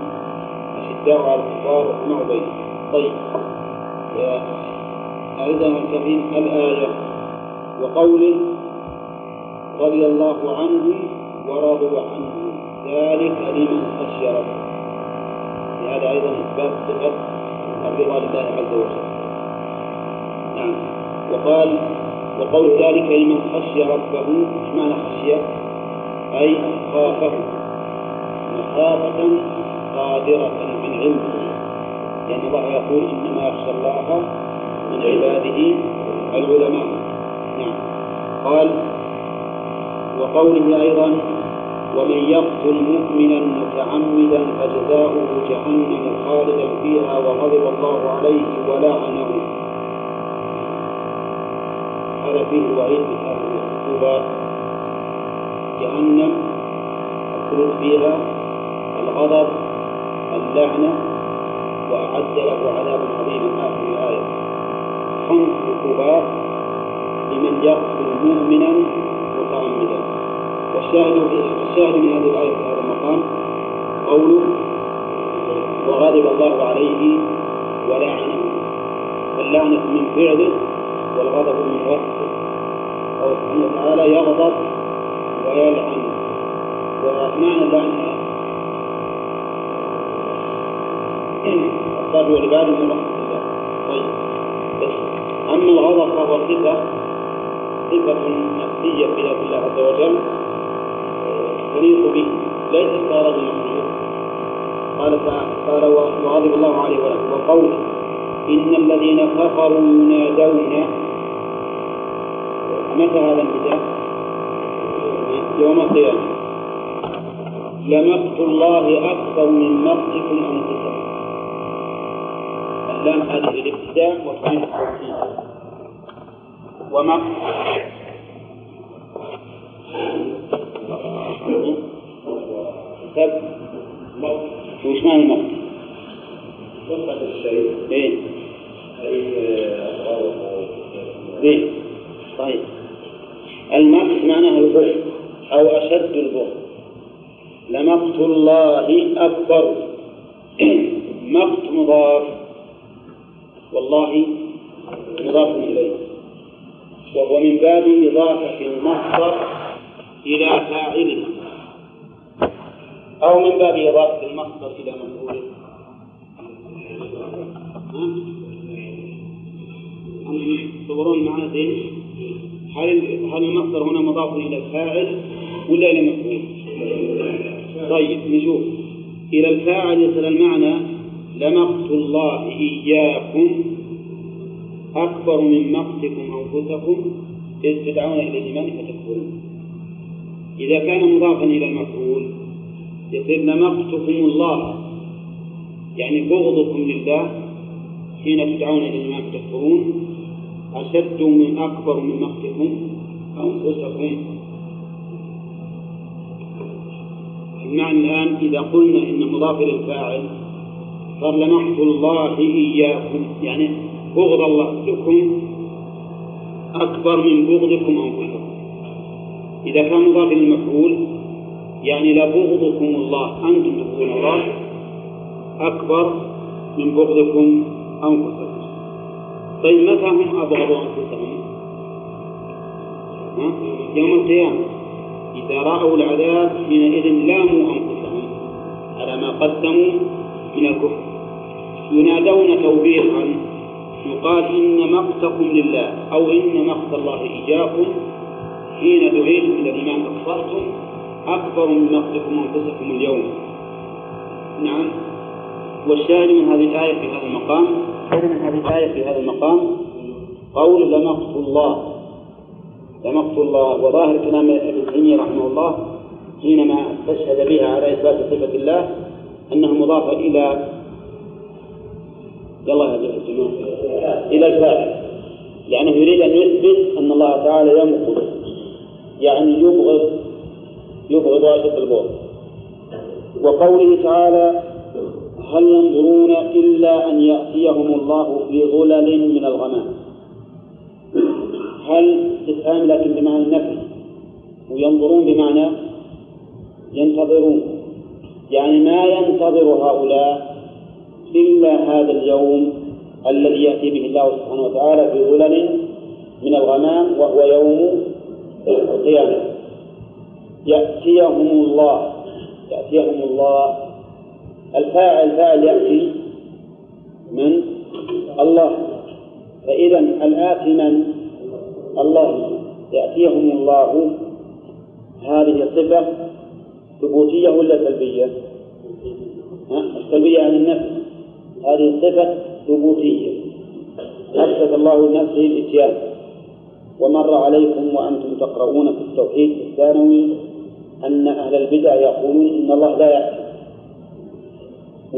أشداء على الكفار رحماء بينهم. طيب. أيضا الكريم الآية وقوله رضي الله عنهم ورضوا عنه. ذلك لمن خشي ربه. هذا أيضا إثبات صفة الرضا لله عز وجل. نعم. وقال وقول ذلك لمن خشي ربه إيش معنى خشية؟ أي خافه. مخافة قادرة من علمه. لأن الله يقول إنما يخشى الله من عباده العلماء. نعم. قال وقوله أيضا ومن يقتل مؤمنا متعمدا فجزاؤه جهنم خالدا فيها وغضب الله عليه ولعنه. هذا فيه الوعيد بهذه العقوبات. جهنم الخلود فيها الغضب اللعنة. وأعد له عذابا عظيما. آخر الآية خمس عقوبات لمن يقتل مؤمنا متعمدا. والشاهد الشاهد من هذه الآية في هذا المقام قوله وغضب الله عليه ولعنه. اللعنة من فعله والغضب من وصفه أو سبحانه وتعالى يغضب ويلعن. ومعنى اللعنة الصاد والعباد من رحمة الله طيب. أما الغضب فهو صفة صفة نفسية في الله عز وجل تليق به. ليس صار المخلوق قال قال وغضب الله عليه وقوله إن الذين كفروا ينادون. متى هذا النداء؟ يوم القيامة. لمقت الله أكثر من مقتكم أنفسكم. اللام هذه الابتداء وتفيد التوكيد ومقت سب وش معنى المقت؟ وقت الشيء إيه أي أضراره إيه طيب المقت معناه البغض أو أشد البغض لمقت الله أكبر مقت مضاف والله مضاف إليه وهو من باب إضافة المصدر إلى فاعله أو من باب إضافة المصدر إلى مفعوله ها؟ أنتم تصورون معنا زين هل هل المصدر هنا مضاف إلى الفاعل ولا إلى المفعول؟ طيب نشوف. إلى الفاعل يصل المعنى لمقت الله إياكم أكبر من مقتكم أنفسكم إذ تدعون إلى الإيمان فتكفرون. إذا كان مضافا إلى المفعول يصير لمقتكم الله يعني بغضكم لله حين تدعون إلى الإيمان فتكفرون. أشد من أكبر من مقتكم أنفسكم المعنى الآن إذا قلنا إن مضاف إلى الفاعل صار لمقت الله إياكم. يعني بغض الله لكم أكبر من بغضكم أنفسكم. إذا كان مضاف إلى المفعول يعني لبغضكم الله أنتم تبغضون الله أكبر من بغضكم أنفسكم. طيب متى هم أبغضوا أنفسهم؟ يوم القيامة. إذا رأوا العذاب حينئذ لاموا أنفسهم على ما قدموا من الكفر. ينادون توبيخا يقال إن مقتكم لله أو إن مقت الله إياكم. حين دعيتم إلى الإيمان أكفرتم. أكبر من مقتكم أنفسكم اليوم. نعم. والشاهد من هذه الآية في هذا المقام الشاهد من هذه الآية في هذا المقام؟ قول لمقت الله. لمقت الله. وظاهر كلام ابن تيمية رحمه الله حينما استشهد بها على إثبات صفة الله أنها مضافة إلى يلا إلى الفاعل يعني يريد أن يثبت أن الله تعالى يمقت يعني يبغض يبغض أشد البغض وقوله تعالى هل ينظرون إلا أن يأتيهم الله في ظلل من الغمام؟ هل استفهام لكن بمعنى النفي؟ وينظرون بمعنى ينتظرون. يعني ما ينتظر هؤلاء إلا هذا اليوم الذي يأتي به الله سبحانه وتعالى في ظلل من الغمام وهو يوم القيامة. يأتيهم الله يأتيهم الله الفاعل فاعل يأتي من الله. فإذا الآتي من الله. يأتيهم الله. هذه صفة ثبوتية ولا سلبية؟ السلبية عن النفس. هذه صفة ثبوتية. أثبت الله لنفسه الإتيان. ومر عليكم وأنتم تقرؤون في التوحيد الثانوي أن أهل البدع يقولون إن الله لا يأتي.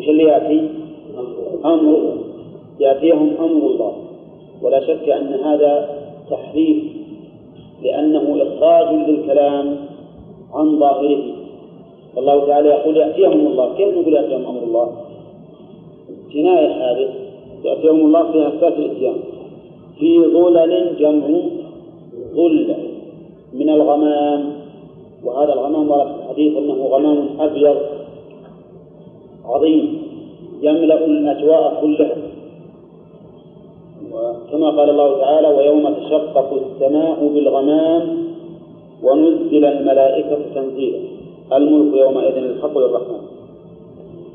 وش اللي يأتي؟ أمر. يأتيهم أمر الله. ولا شك أن هذا تحريف لأنه إخراج للكلام عن ظاهره. الله تعالى يقول يأتيهم الله. كيف نقول يأتيهم أمر الله؟ جناية هذه يأتيهم الله فيها إثبات الإتيان. في ظلل جمع ظلة من الغمام. وهذا الغمام ورد في الحديث أنه غمام أبيض. عظيم يملأ الأجواء كلها. كما قال الله تعالى ويوم تشقق السماء بالغمام ونزل الملائكة تنزيلا. الملك يومئذ الحق للرحمن.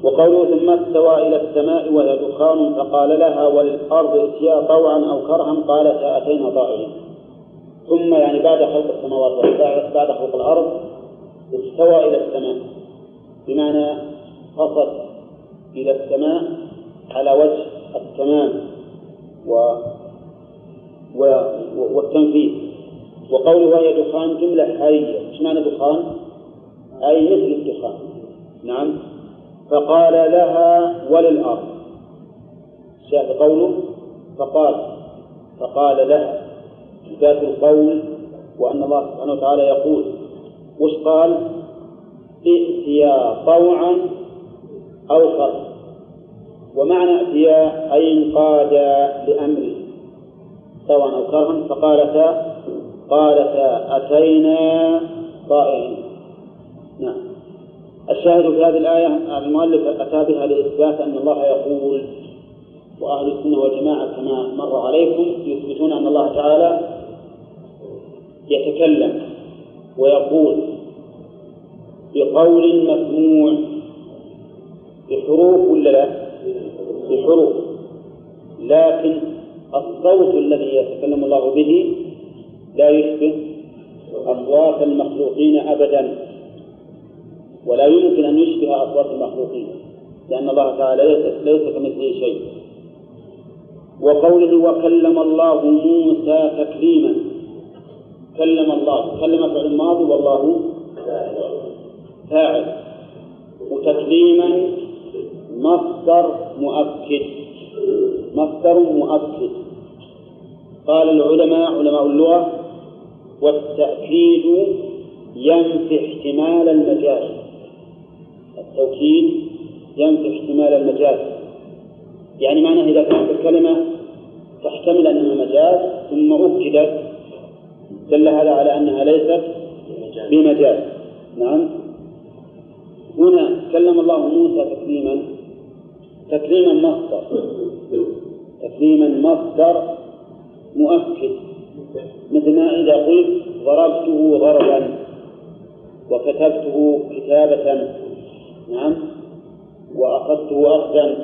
وقوله ثم استوى إلى السماء وهي دخان فقال لها وللأرض ائتيا طوعا أو كرها قالتا أتينا طائعين. ثم يعني بعد خلق السماوات بعد خلق الأرض استوى إلى السماء. بمعنى قصد إلى السماء على وجه التمام و... و... والتنفيذ. وقوله وهي دخان جملة حالية إيش معنى دخان؟ أي مثل الدخان. نعم. فقال لها وللأرض. شاهد قوله فقال فقال لها. ذات القول وأن الله سبحانه وتعالى يقول وش قال؟ ائتيا طوعا أو كرها ومعنى ائتيا أي انقادا لأمره. طوعا أو كرها فقالتا قالتا أتينا طائعين. نعم. الشاهد في هذه الآية المؤلف أتى بها لإثبات أن الله يقول وأهل السنة والجماعة كما مر عليكم يثبتون أن الله تعالى يتكلم ويقول بقول مسموع. بحروف ولا لا؟ بحروف. لكن الصوت الذي يتكلم الله به لا يشبه أصوات المخلوقين أبدا ولا يمكن أن يشبه أصوات المخلوقين لأن الله تعالى ليس, كمثله شيء. وقوله وكلم الله موسى تكليما. كلم الله كلم فعل الماضي والله فاعل. وتكليما مصدر مؤكد. مصدر مؤكد. قال العلماء علماء اللغة والتأكيد ينفي احتمال المجاز. التوكيد ينفي احتمال المجاز. يعني معناه إذا كانت الكلمة تحتمل أنها مجاز ثم أكدت دل هذا على أنها ليست بمجاز. نعم. هنا كلم الله موسى تكليما. تكليما مصدر. تكليما مصدر مؤكد. مثل ما إذا قلت ضربته ضربا وكتبته كتابة. نعم. وأخذته أخذا.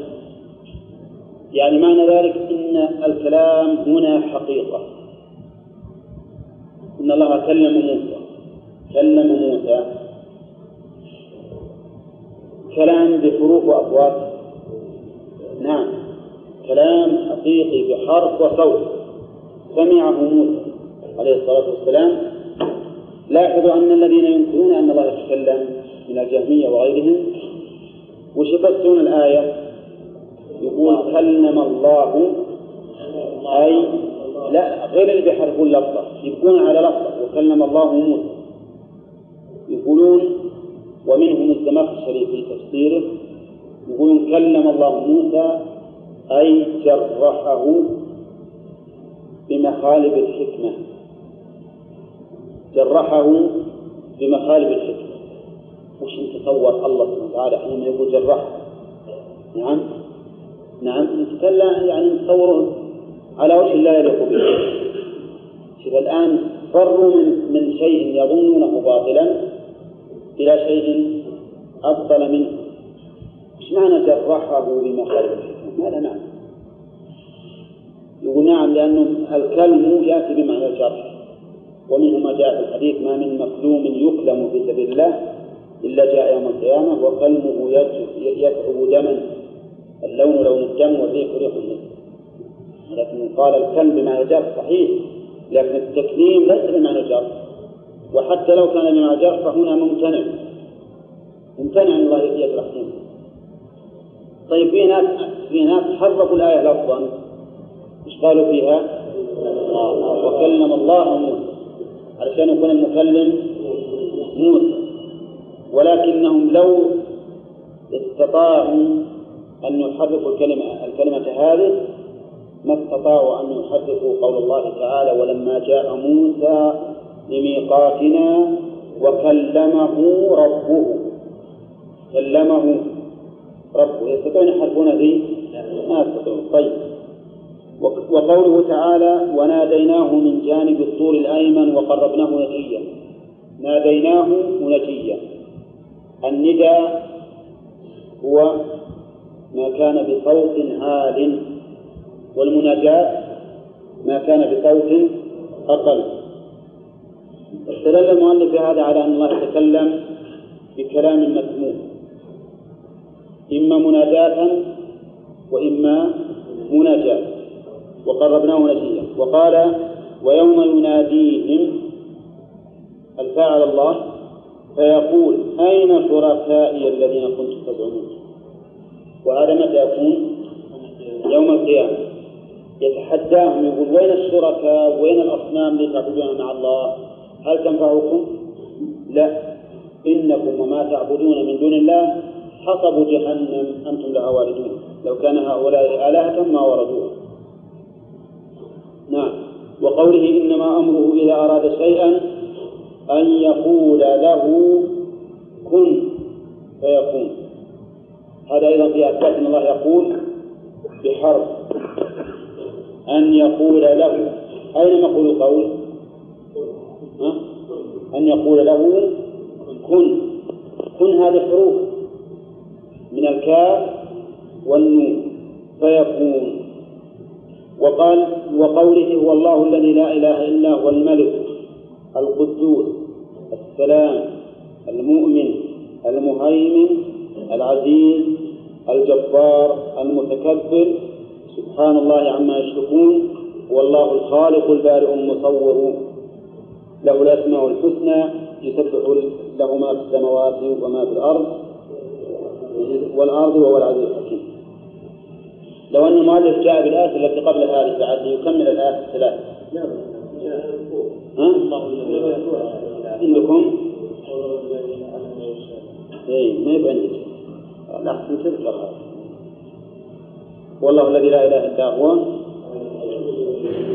يعني معنى ذلك أن الكلام هنا حقيقة. إن الله كلم موسى. كلم موسى. كلام بحروف وأصوات. كلام حقيقي بحرف وصوت. سمعه موسى عليه الصلاة والسلام. لاحظوا أن الذين ينكرون أن الله يتكلم من الجهمية وغيرهم. وش يفسرون الآية؟ يقول كلم الله. أي لا غير اللي بيحرفون لفظة يبقون على لفظة. وكلم الله موسى. يقولون ومنهم الزمخشري في تفسيره. يقولون كلم الله موسى أي جرحه بمخالب الحكمة. جرحه بمخالب الحكمة. وش نتصور الله سبحانه وتعالى حينما يقول جرحه؟ نعم. نعم. نتكلم يعني نتصوره على وجه لا يليق به. شوف الآن فروا من من شيء يظنونه باطلا إلى شيء أفضل منه. إيش معنى جرحه بمخالب الحكمة؟ ماذا معنى؟ يقول نعم لأنه الكلم يأتي بمعنى الجرح ومنه ما جاء في الحديث ما من مكلوم يكلم في سبيل الله إلا جاء يوم القيامة وكلمه يذهب دما اللون لون الدم والريح ريح المسك لكن قال الكلم بمعنى الجرح صحيح لكن التكليم ليس بمعنى الجرح وحتى لو كان بمعنى الجرح فهنا ممتنع. ممتنع الله يجرح موسى طيب في ناس في ناس حرفوا الآية لفظا. إيش قالوا فيها؟ وكلم الله موسى علشان يكون المكلم موسى. ولكنهم لو استطاعوا أن يحرفوا الكلمة الكلمة هذه ما استطاعوا أن يحرفوا قول الله تعالى ولما جاء موسى لميقاتنا وكلمه ربه. كلمه ربه يستطيعون يحرفون ذي؟ ما يستطيعون طيب. وقوله تعالى وناديناه من جانب الطور الأيمن وقربناه نجيا. ناديناه نجيا. النداء هو ما كان بصوت عال والمناجاة ما كان بصوت أقل. استدل المؤلف بهذا على أن الله يتكلم بكلام مسموع إما مناجاة وإما مناجاة. وقربناه نجيا وقال ويوم يناديهم الفاعل الله؟ فيقول أين شركائي الذين كنتم تزعمون؟ وهذا متى يكون؟ يوم القيامة. يتحداهم يقول وين الشركاء؟ وين الأصنام اللي تعبدونها مع الله؟ هل تنفعكم؟ لا. إنكم وما تعبدون من دون الله حصب جهنم أنتم لها واردون. لو كان هؤلاء آلهة ما وردوها. نعم. وقوله إنما أمره إذا أراد شيئا أن يقول له كن فيكون. هذا أيضا في أثبات الله يقول بحرف أن يقول له. أين مقول القول؟ أن يقول له كن. كن هذه حروف. من الكاف والنون فيكون. وقال وقوله هو الله الذي لا إله إلا هو الملك القدوس السلام المؤمن المهيمن العزيز الجبار المتكبر. سبحان الله عما يشركون. والله الخالق البارئ المصور. له الأسماء الحسنى يسبح له ما في السماوات وما في الأرض. والأرض وهو العزيز الحكيم. لو أن المؤلف جاء بالآية التي قبل هذه بعد ليكمل الآية الثلاث؟ عندكم؟ اي ما يبقى عندك. الأحسن تذكر والله الذي لا إله إلا هو.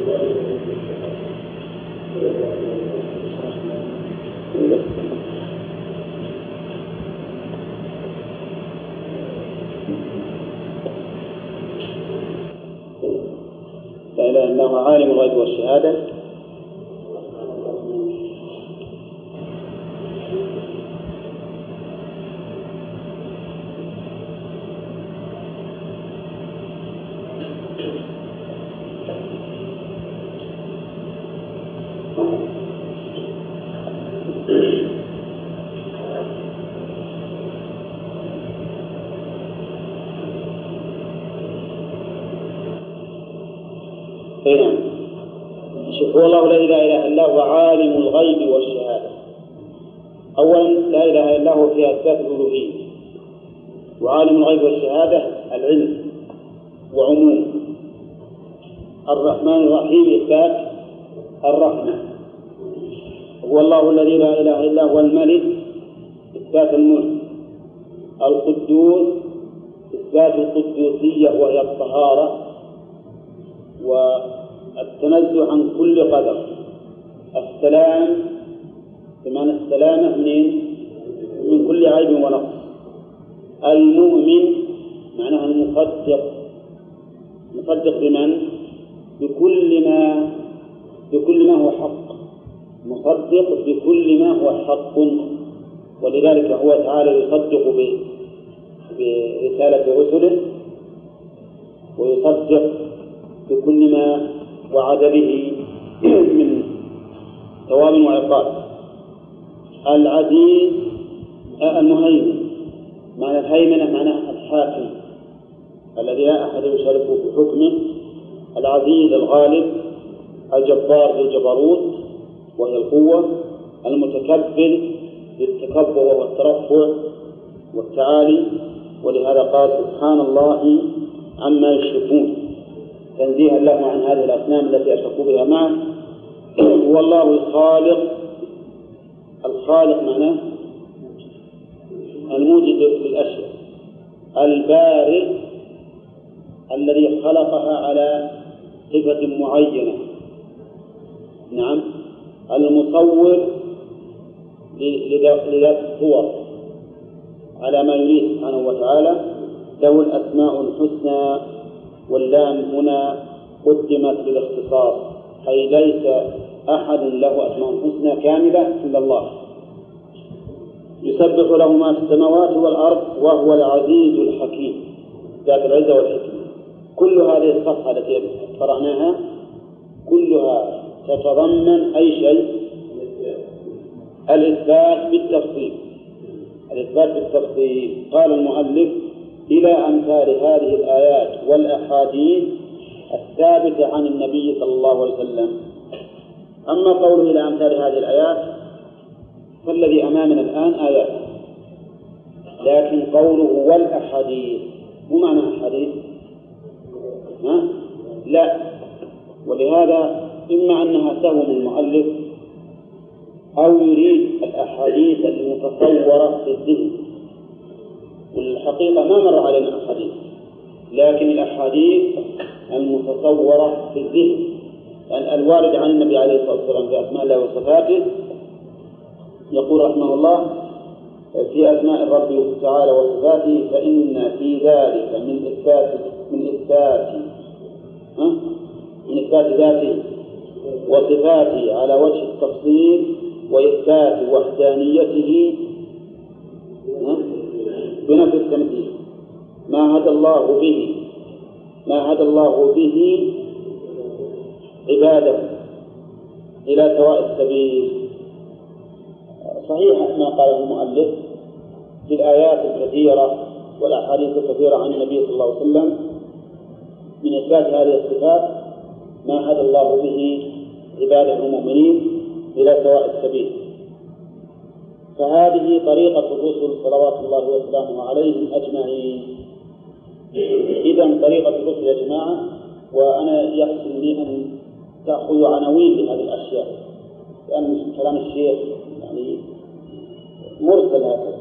لا إله هو عالم الغيب والشهادة اي نعم شوف هو الله الذي لا اله الا هو عالم الغيب والشهاده اولا لا اله الا هو في اثبات الالوهيه وعالم الغيب والشهادة العلم وعموم. الرحمن الرحيم إثبات الرحمة. هو الله الذي لا إله إلا هو الملك إثبات الملك. القدوس إثبات القدوسية وهي الطهارة والتنزه عن كل قدر. السلام بمعنى السلامة من كل عيب ونقص. المؤمن معناها المصدق. مصدق بمن؟ بكل ما بكل ما هو حق. مصدق بكل ما هو حق. ولذلك هو تعالى يصدق برسالة رسله ويصدق بكل ما وعد به من ثواب وعقاب. العزيز المهيمن معنى الهيمنة معناه الحاكم الذي لا أحد يشاركه في حكمه العزيز الغالب الجبار ذو الجبروت وهي القوة المتكبر بالتكبر وهو الترفع والتعالي. ولهذا قال سبحان الله عما يشركون. تنزيها له عن هذه الأصنام التي أشركوا بها معه. هو الله الخالق الخالق معناه الموجد للأشياء البارئ الذي خلقها على صفة معينة. نعم. المصور لذات الصور على ما يريد سبحانه وتعالى. له الأسماء الحسنى واللام هنا قدمت للاختصاص. أي ليس أحد له أسماء حسنى كاملة إلا الله. يسبح له ما في السماوات والأرض وهو العزيز الحكيم. ذات العزة والحكمة. كل هذه الصفحة التي قرأناها كلها تتضمن أي شيء؟ الإثبات بالتفصيل. الإثبات بالتفصيل. قال المؤلف إلى أمثال هذه الآيات والأحاديث الثابتة عن النبي صلى الله عليه وسلم. أما قوله إلى أمثال هذه الآيات فالذي أمامنا الآن؟ آيات. لكن قوله والأحاديث مو معنى أحاديث؟ ها؟ لا. ولهذا إما أنها سهو من المؤلف أو يريد الأحاديث المتصورة في الذهن. والحقيقة ما مر علينا أحاديث لكن الأحاديث المتصورة في الذهن. يعني الوارد عن النبي عليه الصلاة والسلام في أسماء الله وصفاته يقول رحمه الله في أسماء الرب تعالى وصفاته فإن في ذلك من إثبات من إثبات من إثبات ذاته وصفاته على وجه التفصيل وإثبات وحدانيته بنفي التمثيل. ما هدى الله به ما هدى الله به عباده إلى سواء السبيل. صحيح ما قاله المؤلف في الآيات الكثيرة والأحاديث الكثيرة عن النبي صلى الله عليه وسلم من إثبات هذه الصفات ما هدى الله به عباده المؤمنين إلى سواء السبيل. فهذه طريقة الرسل صلوات الله وسلامه عليهم أجمعين. إذا طريقة الرسل يا جماعة وأنا يحسن لي أن تأخذوا عناوين لهذه الأشياء لأن كلام الشيخ مرسل هكذا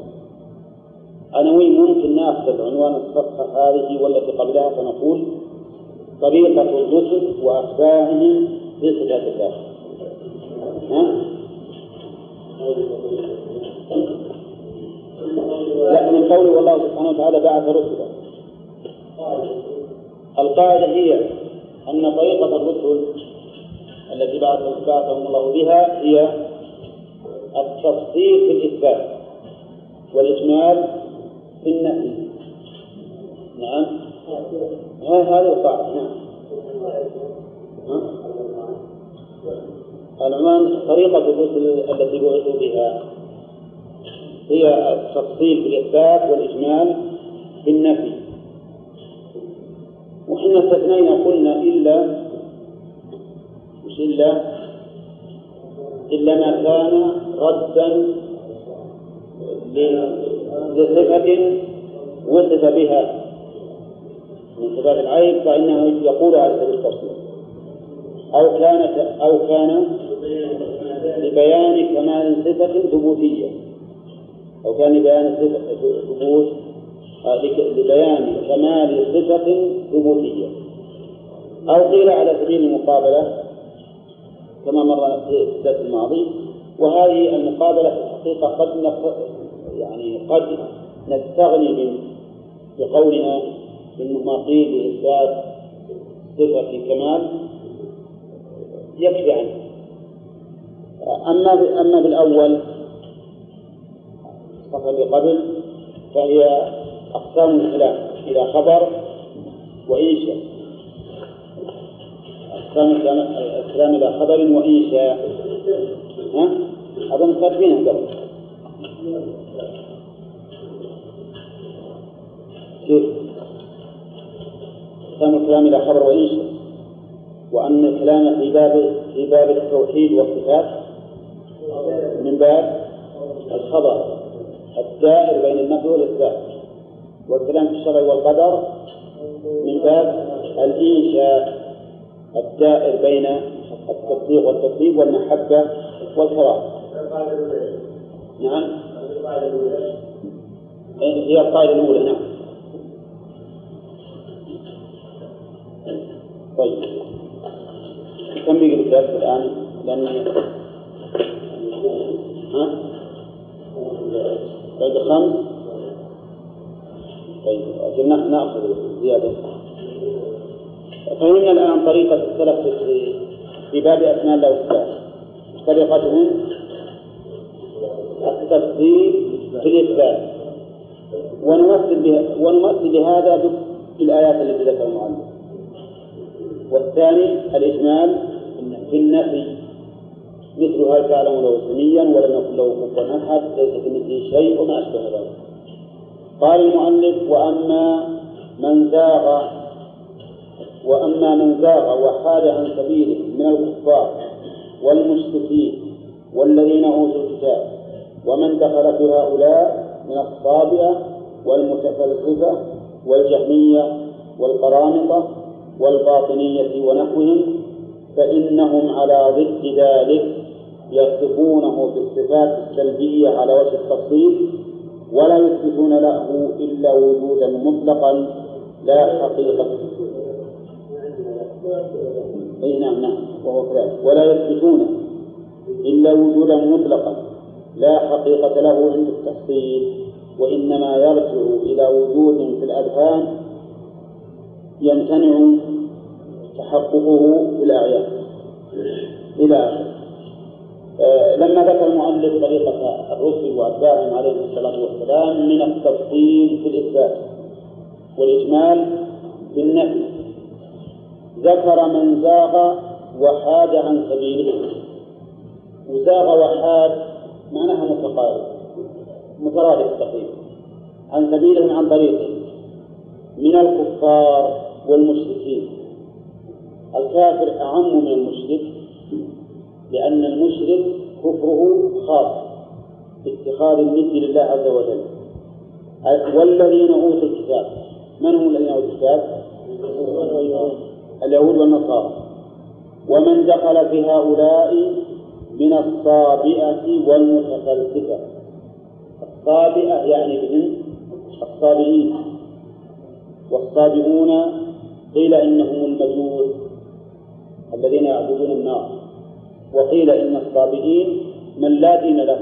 عناوين ممكن ناخذ عنوان الصفحة هذه والتي قبلها؟ فنقول طريقة الرسل وأتباعهم في صفات الله ها؟ لا من قوله والله سبحانه وتعالى بعث رسلا. القاعدة هي أن طريقة الرسل التي بعثهم الله بها هي التفصيل في الإثبات والإجمال في النفي نعم هذه القاعدة نعم. العنوان طريقة الرسل التي بعثوا بها هي التفصيل في الإثبات والإجمال في النفي وحنا استثنينا قلنا إلا مش إلا إلا ما كان ردا لصفة وصف بها. من صفات العيب فإنه يقول على سبيل التفصيل. أو كانت أو كان لبيان كمال صفة ثبوتية. أو كان لبيان صفة ثبوت آه، لبيان كمال صفة ثبوتية. أو قيل على سبيل المقابلة كما مر في الدرس الماضي وهذه المقابلة في الحقيقة قد يعني قد نستغني من بقولنا إنه ما قيل لإثبات صفة كمال يكفي عنه. أما أما بالأول الصفحة اللي قبل فهي أقسام الكلام إلى خبر وإنشاء. أقسام الكلام إلى خبر وإنشاء. ها؟ أظن كاتبينها قبل كيف؟ أقسام الكلام إلى خبر وإنشاء. وأن الكلام في باب في باب التوحيد والصفات من باب الخبر الدائر بين النفي والإثبات. والكلام في الشرع والقدر من باب الإنشاء. الدائر بين التصديق والتكذيب والمحبة والكراهة نعم. هي القاعدة الأولى نعم. طيب. كم بقي الدرس الآن؟ لأن ها؟ باقي خمس؟ طيب نأخذ زيادة. فهمنا الآن طريقة السلف في باب أسماء الله والصفات طريقتهم التفصيل في الإثبات. ونمثل ونمثل بهذا بالآيات التي ذكر المؤلف. والثاني الإجمال في النفي. مثل هل تعلم له سميا ولم يكن له كفوا أحد ليس كمثله شيء وما أشبه ذلك. قال المؤلف وأما من زاغ وأما من زاغ وحاد عن سبيله من الكفار والمشركين والذين أوتوا الكتاب ومن دخل في هؤلاء من الصابئة والمتفلسفة والجهمية والقرامطة والباطنية ونحوهم فإنهم على ضد ذلك يصفونه بالصفات السلبية على وجه التفصيل ولا يثبتون له إلا وجودا مطلقا لا حقيقة. أي نعم نعم وهو كذلك. ولا يثبتون إلا وجودا مطلقا. لا حقيقة له عند التفصيل وإنما يرجع إلى وجود في الأذهان يمتنع تحققه في الأعيان. إلى آخره. آه لما ذكر المؤلف طريقة الرسل وأتباعهم عليهم الصلاة والسلام من التفصيل في الإثبات والإجمال في النفي ذكر من زاغ وحاد عن سبيله. وزاغ وحاد معناها متقارب مترادف تقريبا عن سبيلهم عن طريقه. من الكفار والمشركين. الكافر أعم من المشرك لأن المشرك كفره خاص باتخاذ الند لله عز وجل. والذين أوتوا الكتاب. من هم الذين أوتوا الكتاب؟ اليهود والنصارى. ومن دخل في هؤلاء من الصابئة والمتفلسفة. الصابئة يعني بهم الصابئين. والصابئون قيل إنهم المجوس الذين يعبدون النار. وقيل إن الصابئين من لا دين له.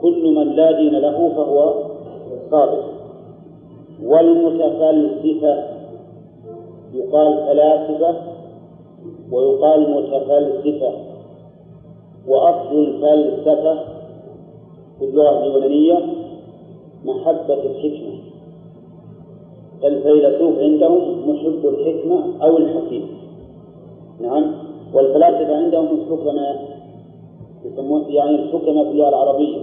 كل من لا دين له فهو صابئ. والمتفلسفة يقال فلاسفة ويقال متفلسفة. وأصل الفلسفة في اللغة اليونانية محبة الحكمة. الفيلسوف عندهم محب الحكمة أو الحكيم. نعم. والفلاسفة عندهم الحكماء يسمون يعني الحكماء في اللغة العربية.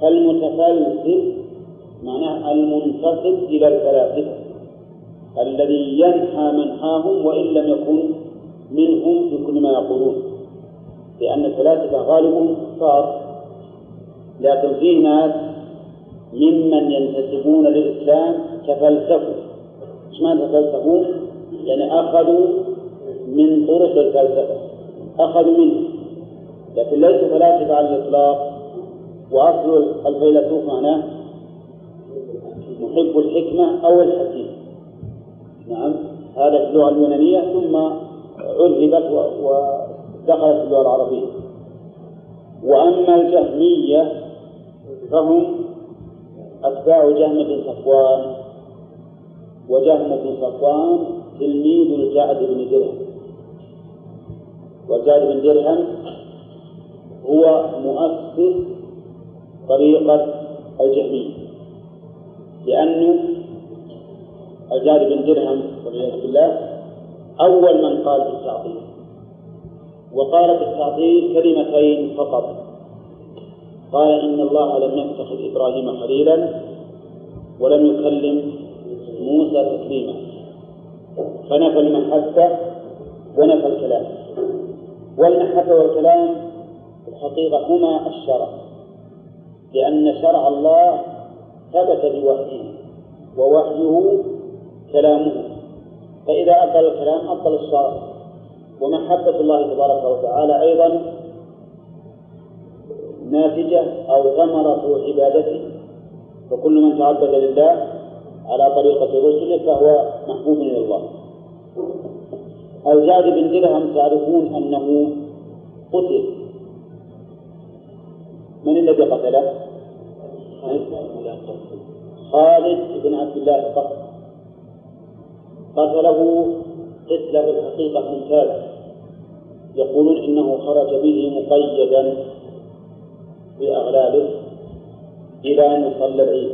فالمتفلسف معناه المنتسب إلى الفلاسفة. الذي ينحى منحاهم وإن لم يكن منهم في كل ما يقولون. لأن الفلاسفة غالبهم كفار لكن في ناس ممن ينتسبون للإسلام تفلسفوا إيش معنى تفلسفون؟ يعني أخذوا من طرق الفلسفة. أخذوا منه لكن ليسوا فلاسفة على الإطلاق. وأصل الفيلسوف معناه محب الحكمة أو الحكيم نعم. هذا في اللغة اليونانية ثم عربت ودخلت اللغة العربية. وأما الجهمية فهم أتباع جهم بن صفوان. وجهم بن صفوان تلميذ الجعد بن درهم. والجعد بن درهم هو مؤسس طريقة الجهمية لأنه الجعد بن درهم والعياذ بالله أول من قال بالتعطيل. وقال في التعطيل كلمتين فقط. قال إن الله لم يتخذ إبراهيم خليلا ولم يكلم موسى تكليما. فنفى المحبة ونفى الكلام. والمحبة والكلام في الحقيقة هما الشرع لأن شرع الله ثبت بوحيه ووحيه كلامه. فإذا أبطل الكلام أبطل الشرع ومحبة الله تبارك وتعالى أيضا ناتجة أو ثمرة عبادته. فكل من تعبد لله على طريقة رسله فهو محبوب إلى الله. الجعد بن درهم تعرفون أنه قتل. من الذي قتله؟ خالد بن عبد الله القصر قتله قتل بالحقيقة ممتازة يقولون إنه خرج به مقيدا بأغلاله إلى مصلى العيد.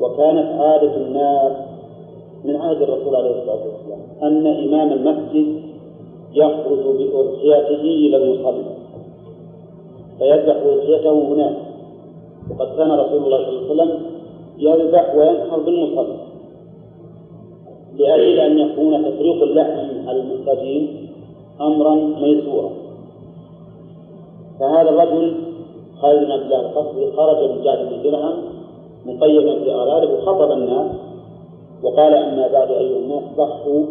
وكانت عادة الناس من عهد الرسول عليه الصلاة والسلام أن إمام المسجد يخرج بأضحيته إلى المصلى فيذبح أضحيته هناك. وقد كان رسول الله صلى الله عليه وسلم يذبح وينحر بالمصلى. لأجل أن يكون تفريق اللحم على المحتاجين أمرا ميسورا. فهذا الرجل خالد بن عبد الله القصري خرج من جعد بن درهم مقيدا في أغلاله وخطب الناس وقال أما بعد أيها الناس ضحوا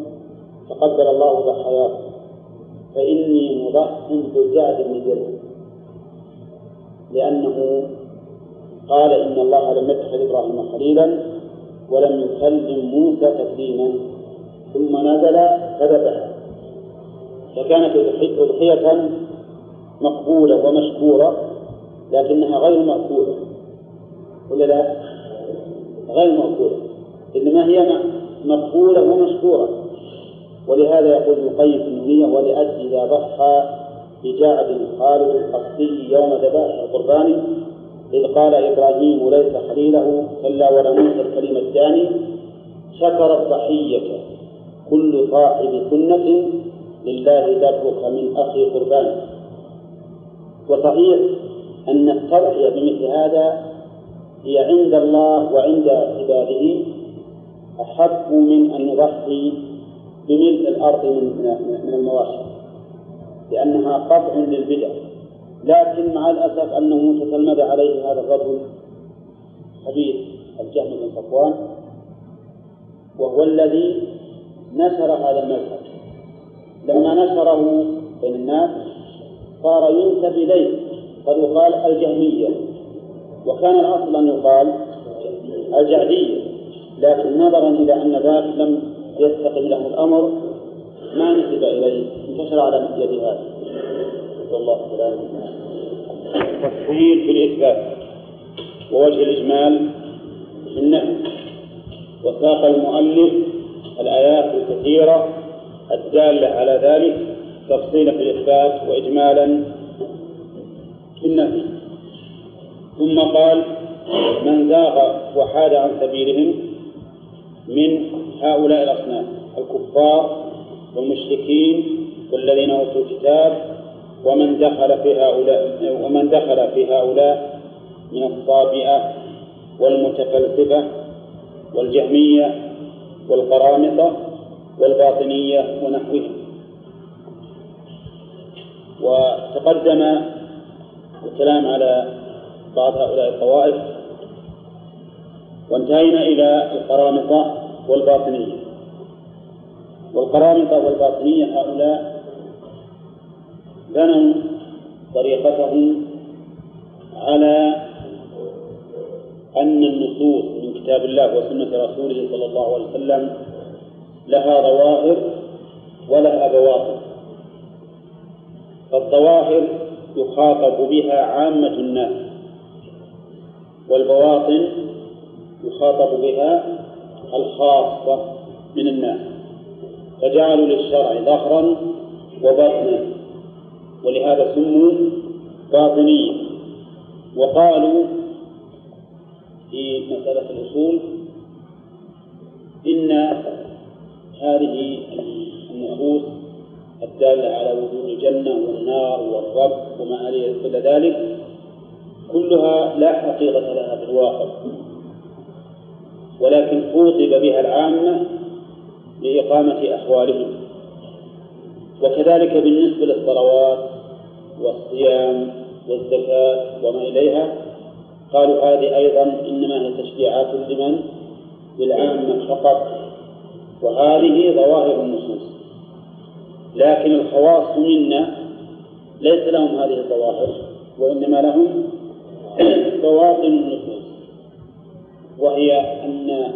تقبل الله ضحاياكم فإني مضح بجعد بن درهم لأنه قال إن الله لم يتخذ إبراهيم خليلا ولم يكلم موسى تكليما. ثم نزل فذبح فكانت أضحية مقبولة ومشكورة لكنها غير مأكولة. ولا لا؟ غير مأكولة. إنما هي مقبولة ومشكورة. ولهذا يقول ابن القيم في النونية ولأجل إذا ضحى بجعد خالد القصي يوم ذبائح القربان إذ قال إبراهيم ليس خليله كلا ولا موسى الكلمة الثاني شكر الضحية كل صاحب سنة لله درك من أخي قربان. وصحيح أن التضحية بمثل هذا هي عند الله وعند عباده أحب من أن نضحي بملء الأرض من من المواشي لأنها قطع للبدع. لكن مع الأسف أنه تتلمذ عليه هذا الرجل حديث الجهم بن صفوان وهو الذي نشر هذا المذهب. لما نشره بين الناس صار ينسب إليه قد يقال الجهمية وكان الأصل أن يقال الجعدية. لكن نظرا إلى أن ذاك لم يستقم له الأمر ما نسب إليه انتشر على يد هذا. نسأل الله السلامة تفصيل في الإثبات ووجه الإجمال في النفي وساق المؤلف الآيات الكثيرة الدالة على ذلك تفصيلا في الإثبات وإجمالا في النفي ثم قال من زاغ وحاد عن سبيلهم من هؤلاء الأصناف الكفار والمشركين والذين أوتوا الكتاب ومن دخل في هؤلاء ومن دخل في هؤلاء من الصابئة والمتفلسفة والجهمية والقرامطة والباطنية ونحوهم. وتقدم الكلام على بعض هؤلاء الطوائف وانتهينا إلى القرامطة والباطنية. والقرامطة والباطنية هؤلاء بنوا طريقتهم على أن النصوص من كتاب الله وسنة رسوله صلى الله عليه وسلم لها ظواهر ولها بواطن. فالظواهر يخاطب بها عامة الناس والبواطن يخاطب بها الخاصة من الناس. فجعلوا للشرع ظهرا وبطنا. ولهذا سموا باطنية وقالوا في مسألة الأصول إن هذه النصوص الدالة على وجود الجنة والنار والرب وما إلى ذلك كلها لا حقيقة لها في الواقع. ولكن خوطب بها العامة لإقامة أحوالهم. وكذلك بالنسبة للصلوات والصيام والزكاة وما إليها. قالوا هذه أيضا إنما هي تشريعات لمن؟ للعامة فقط. وهذه ظواهر النصوص. لكن الخواص منا ليس لهم هذه الظواهر وإنما لهم بواطن النفوس وهي أن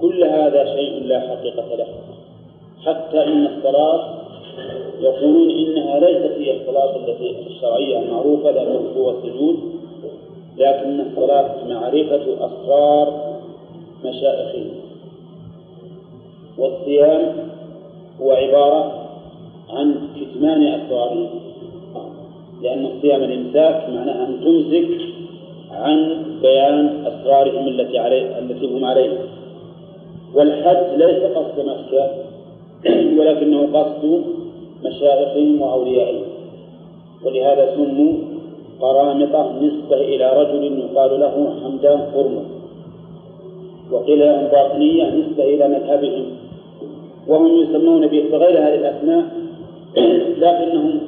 كل هذا شيء لا حقيقة له. حتى إن الصلاة يقولون إنها ليست هي الصلاة التي الشرعية المعروفة لا الركوع والسجود لكن الصلاة معرفة أسرار مشائخهم والصيام هو عبارة عن كتمان أسرارهم لأن الصيام الإمساك معناه أن تمسك عن بيان أسرارهم التي عليه التي هم عليها. والحج ليس قصد مكة ولكنه قصد مشايخهم وأوليائهم. ولهذا سموا قرامطة نسبة إلى رجل يقال له حمدان قرمة وقيل لهم باطنية نسبة إلى مذهبهم. وهم يسمون بغير هذه الأسماء لكنهم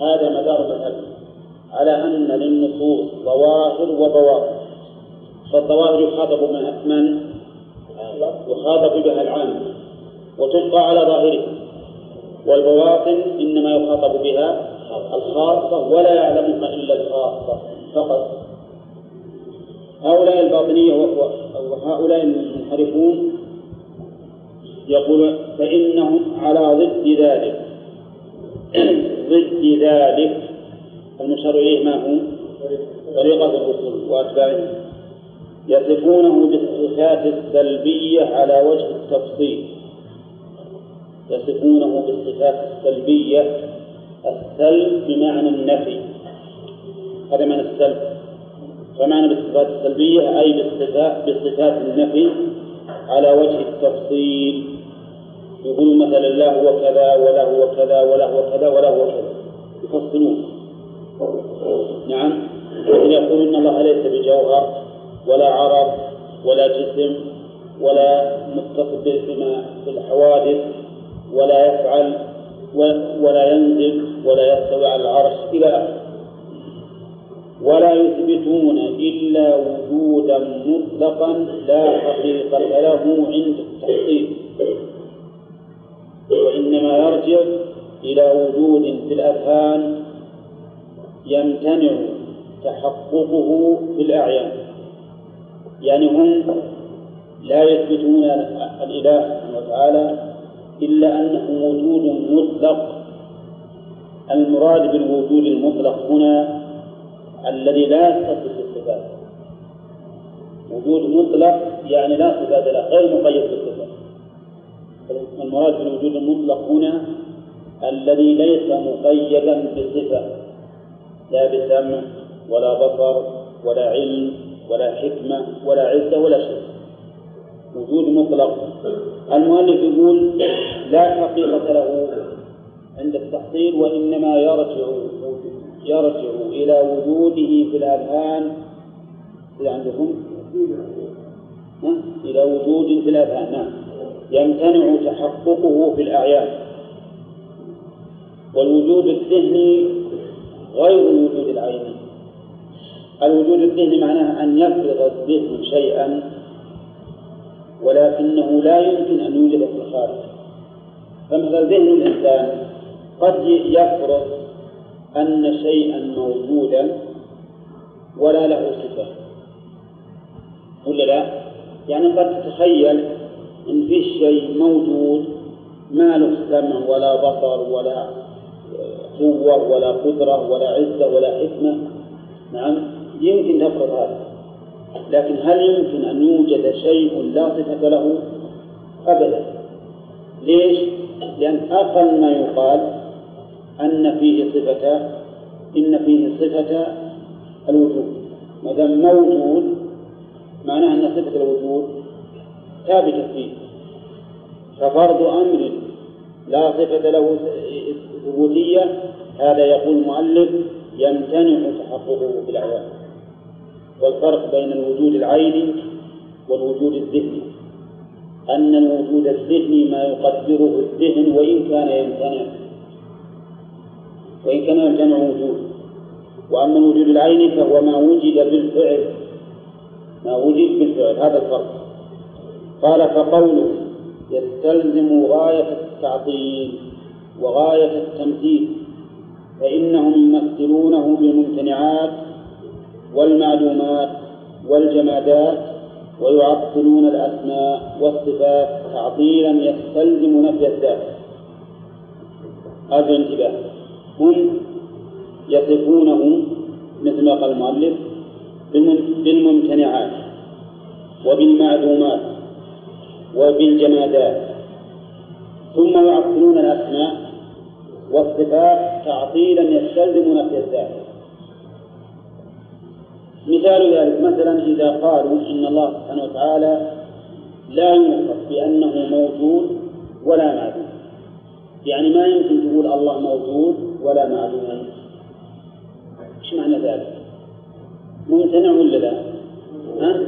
هذا مدار مذهبهم على أن للنصوص ظواهر وبواطن. فالظواهر يخاطب من؟ يخاطب بها العام. وتبقى على ظاهرها والبواطن إنما يخاطب بها الخاصة ولا يعلمها إلا الخاصة فقط. هؤلاء الباطنية وهؤلاء المنحرفون يقول فإنهم على ضد ذلك. ضد ذلك. المشار إليه ما هو؟ طريقة الرسل وأتباعهم يصفونه بالصفات السلبية على وجه التفصيل. يصفونه بالصفات السلبية السلب بمعنى النفي. هذا معنى السلب. فمعنى بالصفات السلبية أي بالصفات بصفات النفي على وجه التفصيل. يقول مثلا لا هو كذا ولا هو كذا ولا هو كذا ولا هو كذا. يفصلون. نعم. يقول إن الله ليس بجوهر ولا عرض ولا جسم ولا متصف بما في الحوادث. ولا يفعل ولا ينزل ولا يستوي على العرش إلى آخره ولا يثبتون إلا وجودا مطلقا لا حقيقة له عند التحصيل وإنما يرجع إلى وجود في الأذهان يمتنع تحققه في الأعيان. يعني هم لا يثبتون الإله سبحانه وتعالى إلا أنه وجود مطلق. المراد بالوجود المطلق هنا الذي لا يتصف بالصفات وجود مطلق يعني لا صفات له غير مقيد بالصفات. المراد بالوجود المطلق هنا الذي ليس مقيدا بصفة لا بسمع ولا بصر ولا علم ولا حكمة ولا عزة ولا شيء. وجود مطلق. المؤلف يقول لا حقيقة له عند التحصيل وإنما يرجع يرجع إلى وجوده في الأذهان إذا عندكم إلى وجود في الأذهان نعم. يمتنع تحققه في الأعيان. والوجود الذهني غير الوجود العيني الوجود الذهني معناه أن يفرض الذهن شيئا ولكنه لا يمكن أن يوجد في الخارج فمثلا ذهن الإنسان قد يفرض أن شيئا موجودا ولا له صفة. ولا لا؟ يعني قد تتخيل إن في شيء موجود ما له سمع ولا بصر ولا قوة ولا قدرة ولا عزة ولا حكمة. نعم يمكن تفرض هذا. لكن هل يمكن أن يوجد شيء لا صفة له؟ أبدا ليش؟ لأن أقل ما يقال أن فيه صفة إن فيه صفة الوجود ما دام موجود معناه أن صفة الوجود ثابتة فيه ففرض أمر لا صفة له ثبوتية هذا يقول المؤلف يمتنع تحققه في الأعيان والفرق بين الوجود العيني والوجود الذهني أن الوجود الذهني ما يقدره الذهن وإن كان يمتنع وإن كان يمتنع وجود وأما الوجود العيني فهو ما وجد بالفعل ما وجد بالفعل هذا الفرق. قال فقوله يستلزم غاية التعطيل وغاية التمثيل فإنهم يمثلونه بالممتنعات والمعلومات والجمادات ويعطلون الأسماء والصفات تعطيلا يستلزم نفي الذات. هذا الانتباه هم يصفونه مثل ما قال المؤلف بالممتنعات وبالمعلومات وبالجمادات. ثم يعطلون الأسماء والصفات تعطيلا يستلزم نفي الذات. مثال ذلك مثلا إذا قالوا إن الله سبحانه وتعالى لا يوصف بأنه موجود ولا معدوم يعني ما يمكن تقول الله موجود ولا معدوم إيش معنى ذلك؟ ممتنع ولا لا؟ ها؟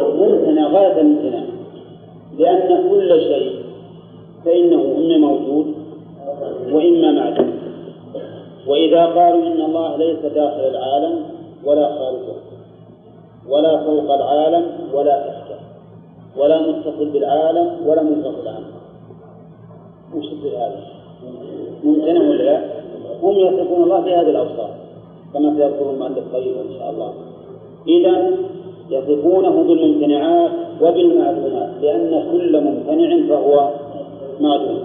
ممتنع غاية الامتناع لأن كل شيء فإنه إما موجود وإما معدوم وإذا قالوا إن الله ليس داخل العالم ولا خارجه ولا فوق العالم ولا تحته ولا متصل بالعالم ولا منفصل عنه وش هذا؟ ممتنع ولا لا؟ هم يصفون الله بهذه الأوصاف كما سيذكر المؤلف قريبا إن شاء الله. إذا يصفونه بالممتنعات وبالمعدومات لأن كل ممتنع فهو معدوم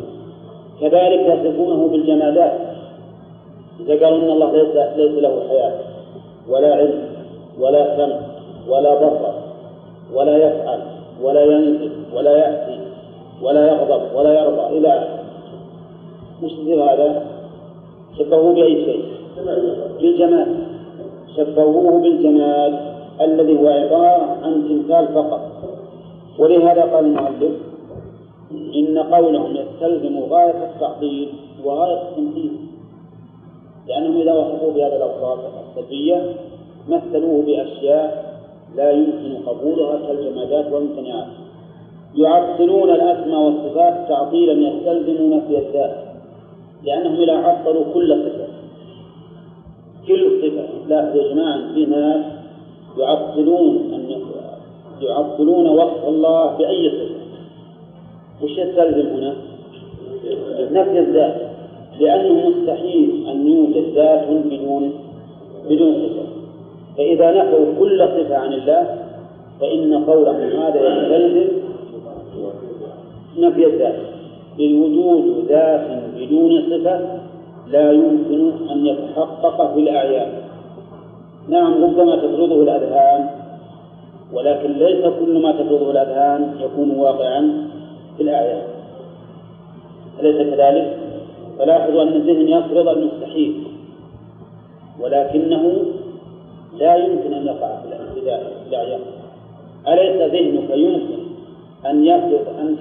كذلك يصفونه بالجمادات. إذا قالوا إن الله ليس ليس له حياة. ولا علم ولا سمع ولا بصر ولا يفعل ولا ينزل ولا يأتي ولا يغضب ولا يرضى إلى آخره مش هذا؟ شبهوه بأي شيء؟ بالجمال شبهوه بالجمال الذي هو عبارة عن تمثال فقط ولهذا قال المؤلف إن قولهم يستلزم غاية التعطيل وغاية التمثيل لأنهم إذا وصفوا بهذه الأوصاف السلبية مثلوه بأشياء لا يمكن قبولها كالجمادات والممتنعات. يعطلون الأسماء والصفات تعطيلا يستلزم نفي الذات لأنهم إذا عطلوا كل صفة. كل صفة لا يا جماعة في ناس يعطلون أن يعطلون وصف الله بأي صفة. وش يستلزم هنا؟ نفي الذات. لأنه مستحيل أن يوجد ذات بدون بدون صفة. فإذا نفوا كل صفة عن الله فإن قولهم هذا يستلزم نفي الذات. إذ وجود ذات بدون صفة لا يمكن أن يتحقق في الأعيان. نعم ربما تفرضه الأذهان ولكن ليس كل ما تفرضه الأذهان يكون واقعا في الأعيان. أليس كذلك؟ فلاحظوا أن الذهن يفرض المستحيل ولكنه لا يمكن أن يقع في الأعيان أليس ذهنك يمكن أن يفرض أن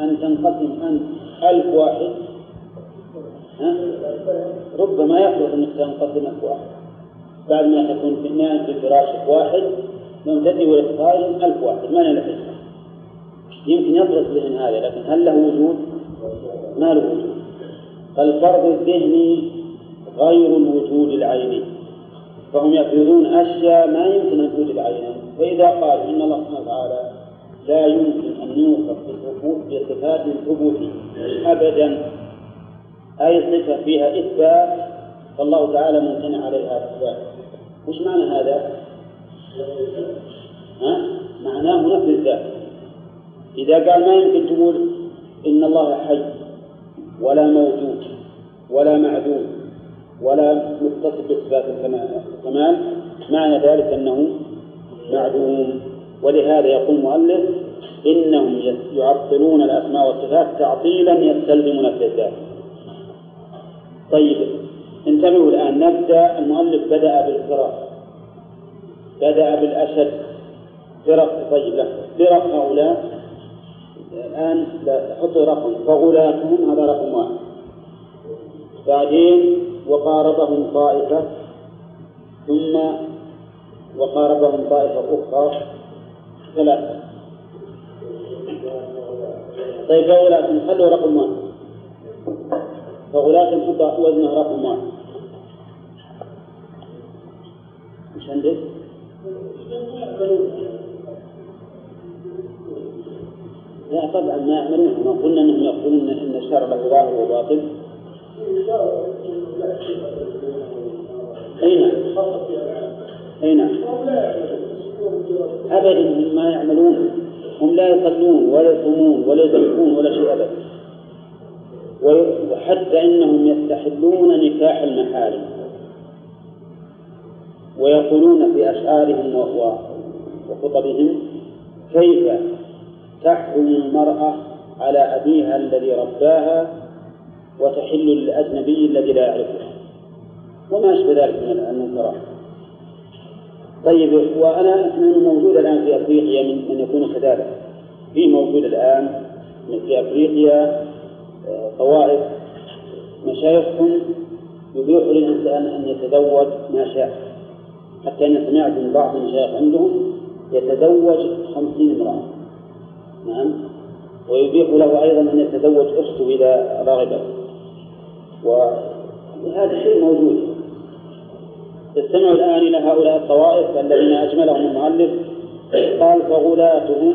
أن تنقسم أنت ألف واحد؟ ها؟ ربما يفرض أنك تنقسم ألف واحد. بعد ما تكون في نائم في فراشك واحد ممتدي والإخراج ألف واحد. ما له يمكن يفرض ذهن هذا لكن هل له وجود؟ ما له وجود. فالفرض الذهني غير الوجود العيني فهم يفرضون أشياء ما يمكن أن توجد عينا فإذا قالوا إن الله سبحانه وتعالى لا يمكن أن يوصف بصفات ثبوتية أبدا أي صفة فيها إثبات فالله تعالى ممتنع عليها إثبات وش معنى هذا؟ ها؟ معناه نفي الذات إذا قال ما يمكن تقول إن الله حي ولا موجود ولا معدوم ولا متصف بصفات الكمال. معنى ذلك أنه معدوم. ولهذا يقول المؤلف إنهم يعطلون الأسماء والصفات تعطيلا يستلزم نفي الذات طيب انتبهوا الآن نبدأ المؤلف بدأ بالفرق. بدأ بالأشد. فرق طيب فرق هؤلاء الآن حطوا رقم فغلاتهم هذا رقم واحد. بعدين وقاربهم طائفة ثم وقاربهم طائفة أخرى ثلاثة. طيب فغلاة خلوا رقم واحد. فغلاة حط وزنه رقم واحد. مش عندك؟ لا طبعا ما يعملون ما قلنا إنهم يقولون إن الشرع له ظاهر وباطن. أي نعم. أي نعم. ابدا هم ما يعملون. هم لا يصلون ولا يصومون ولا يزكون ولا شيء ابدا. وحتى إنهم يستحلون نكاح المحارم. ويقولون في أشعارهم وخطبهم كيف تحرم المرأة على أبيها الذي رباها وتحل للأجنبي الذي لا يعرفها. وما أشبه ذلك من المنكرات طيب وأنا أسمع أنه موجود الآن في أفريقيا من من يكون كذلك. في موجود الآن في أفريقيا آه، طوائف مشايخهم يبيح للإنسان أن يتزوج ما شاء. حتى أنا سمعت من بعض المشايخ عندهم يتزوج خمسين امرأة. نعم ويبيح له أيضا أن يتزوج أخته إذا رغبت وهذا شيء موجود. استمعوا الآن إلى هؤلاء الطوائف الذين أجملهم المؤلف. قال فغلاتهم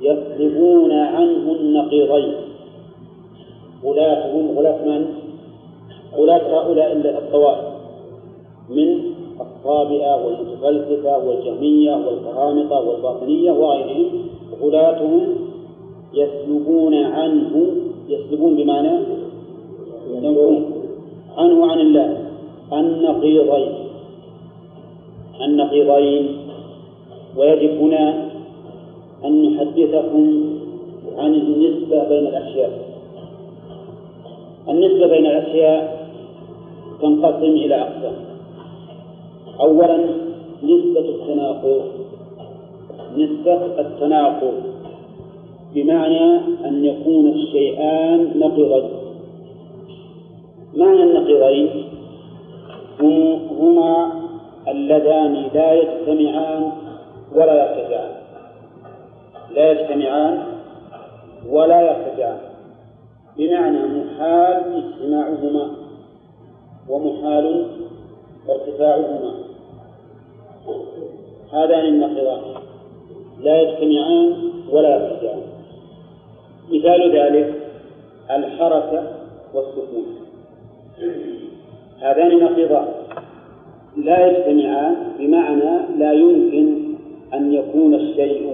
يسلبون عنه النقيضين. غلاتهم غلاة من؟ غلاة هؤلاء الطوائف. من الصابئة والمتفلسفة والجهمية والقرامطة والباطنية وغيرهم. غلاتهم يسلبون عنه يسلبون بمعنى عنه عن الله. النقيضين. النقيضين. ويجب هنا أن نحدثكم عن النسبة بين الأشياء. النسبة بين الأشياء تنقسم إلى أقسام. أولا نسبة التناقض. نسبة التناقض بمعنى أن يكون الشيئان نقيضين معنى النقيضين هما اللذان لا يجتمعان ولا يرتجعان. لا يجتمعان ولا يرتجعان. بمعنى محال اجتماعهما ومحال ارتفاعهما. هذان النقيضان لا يجتمعان ولا يرتجعان مثال ذلك الحركة والسكون. هذان نقيضان. لا يجتمعان بمعنى لا يمكن أن يكون الشيء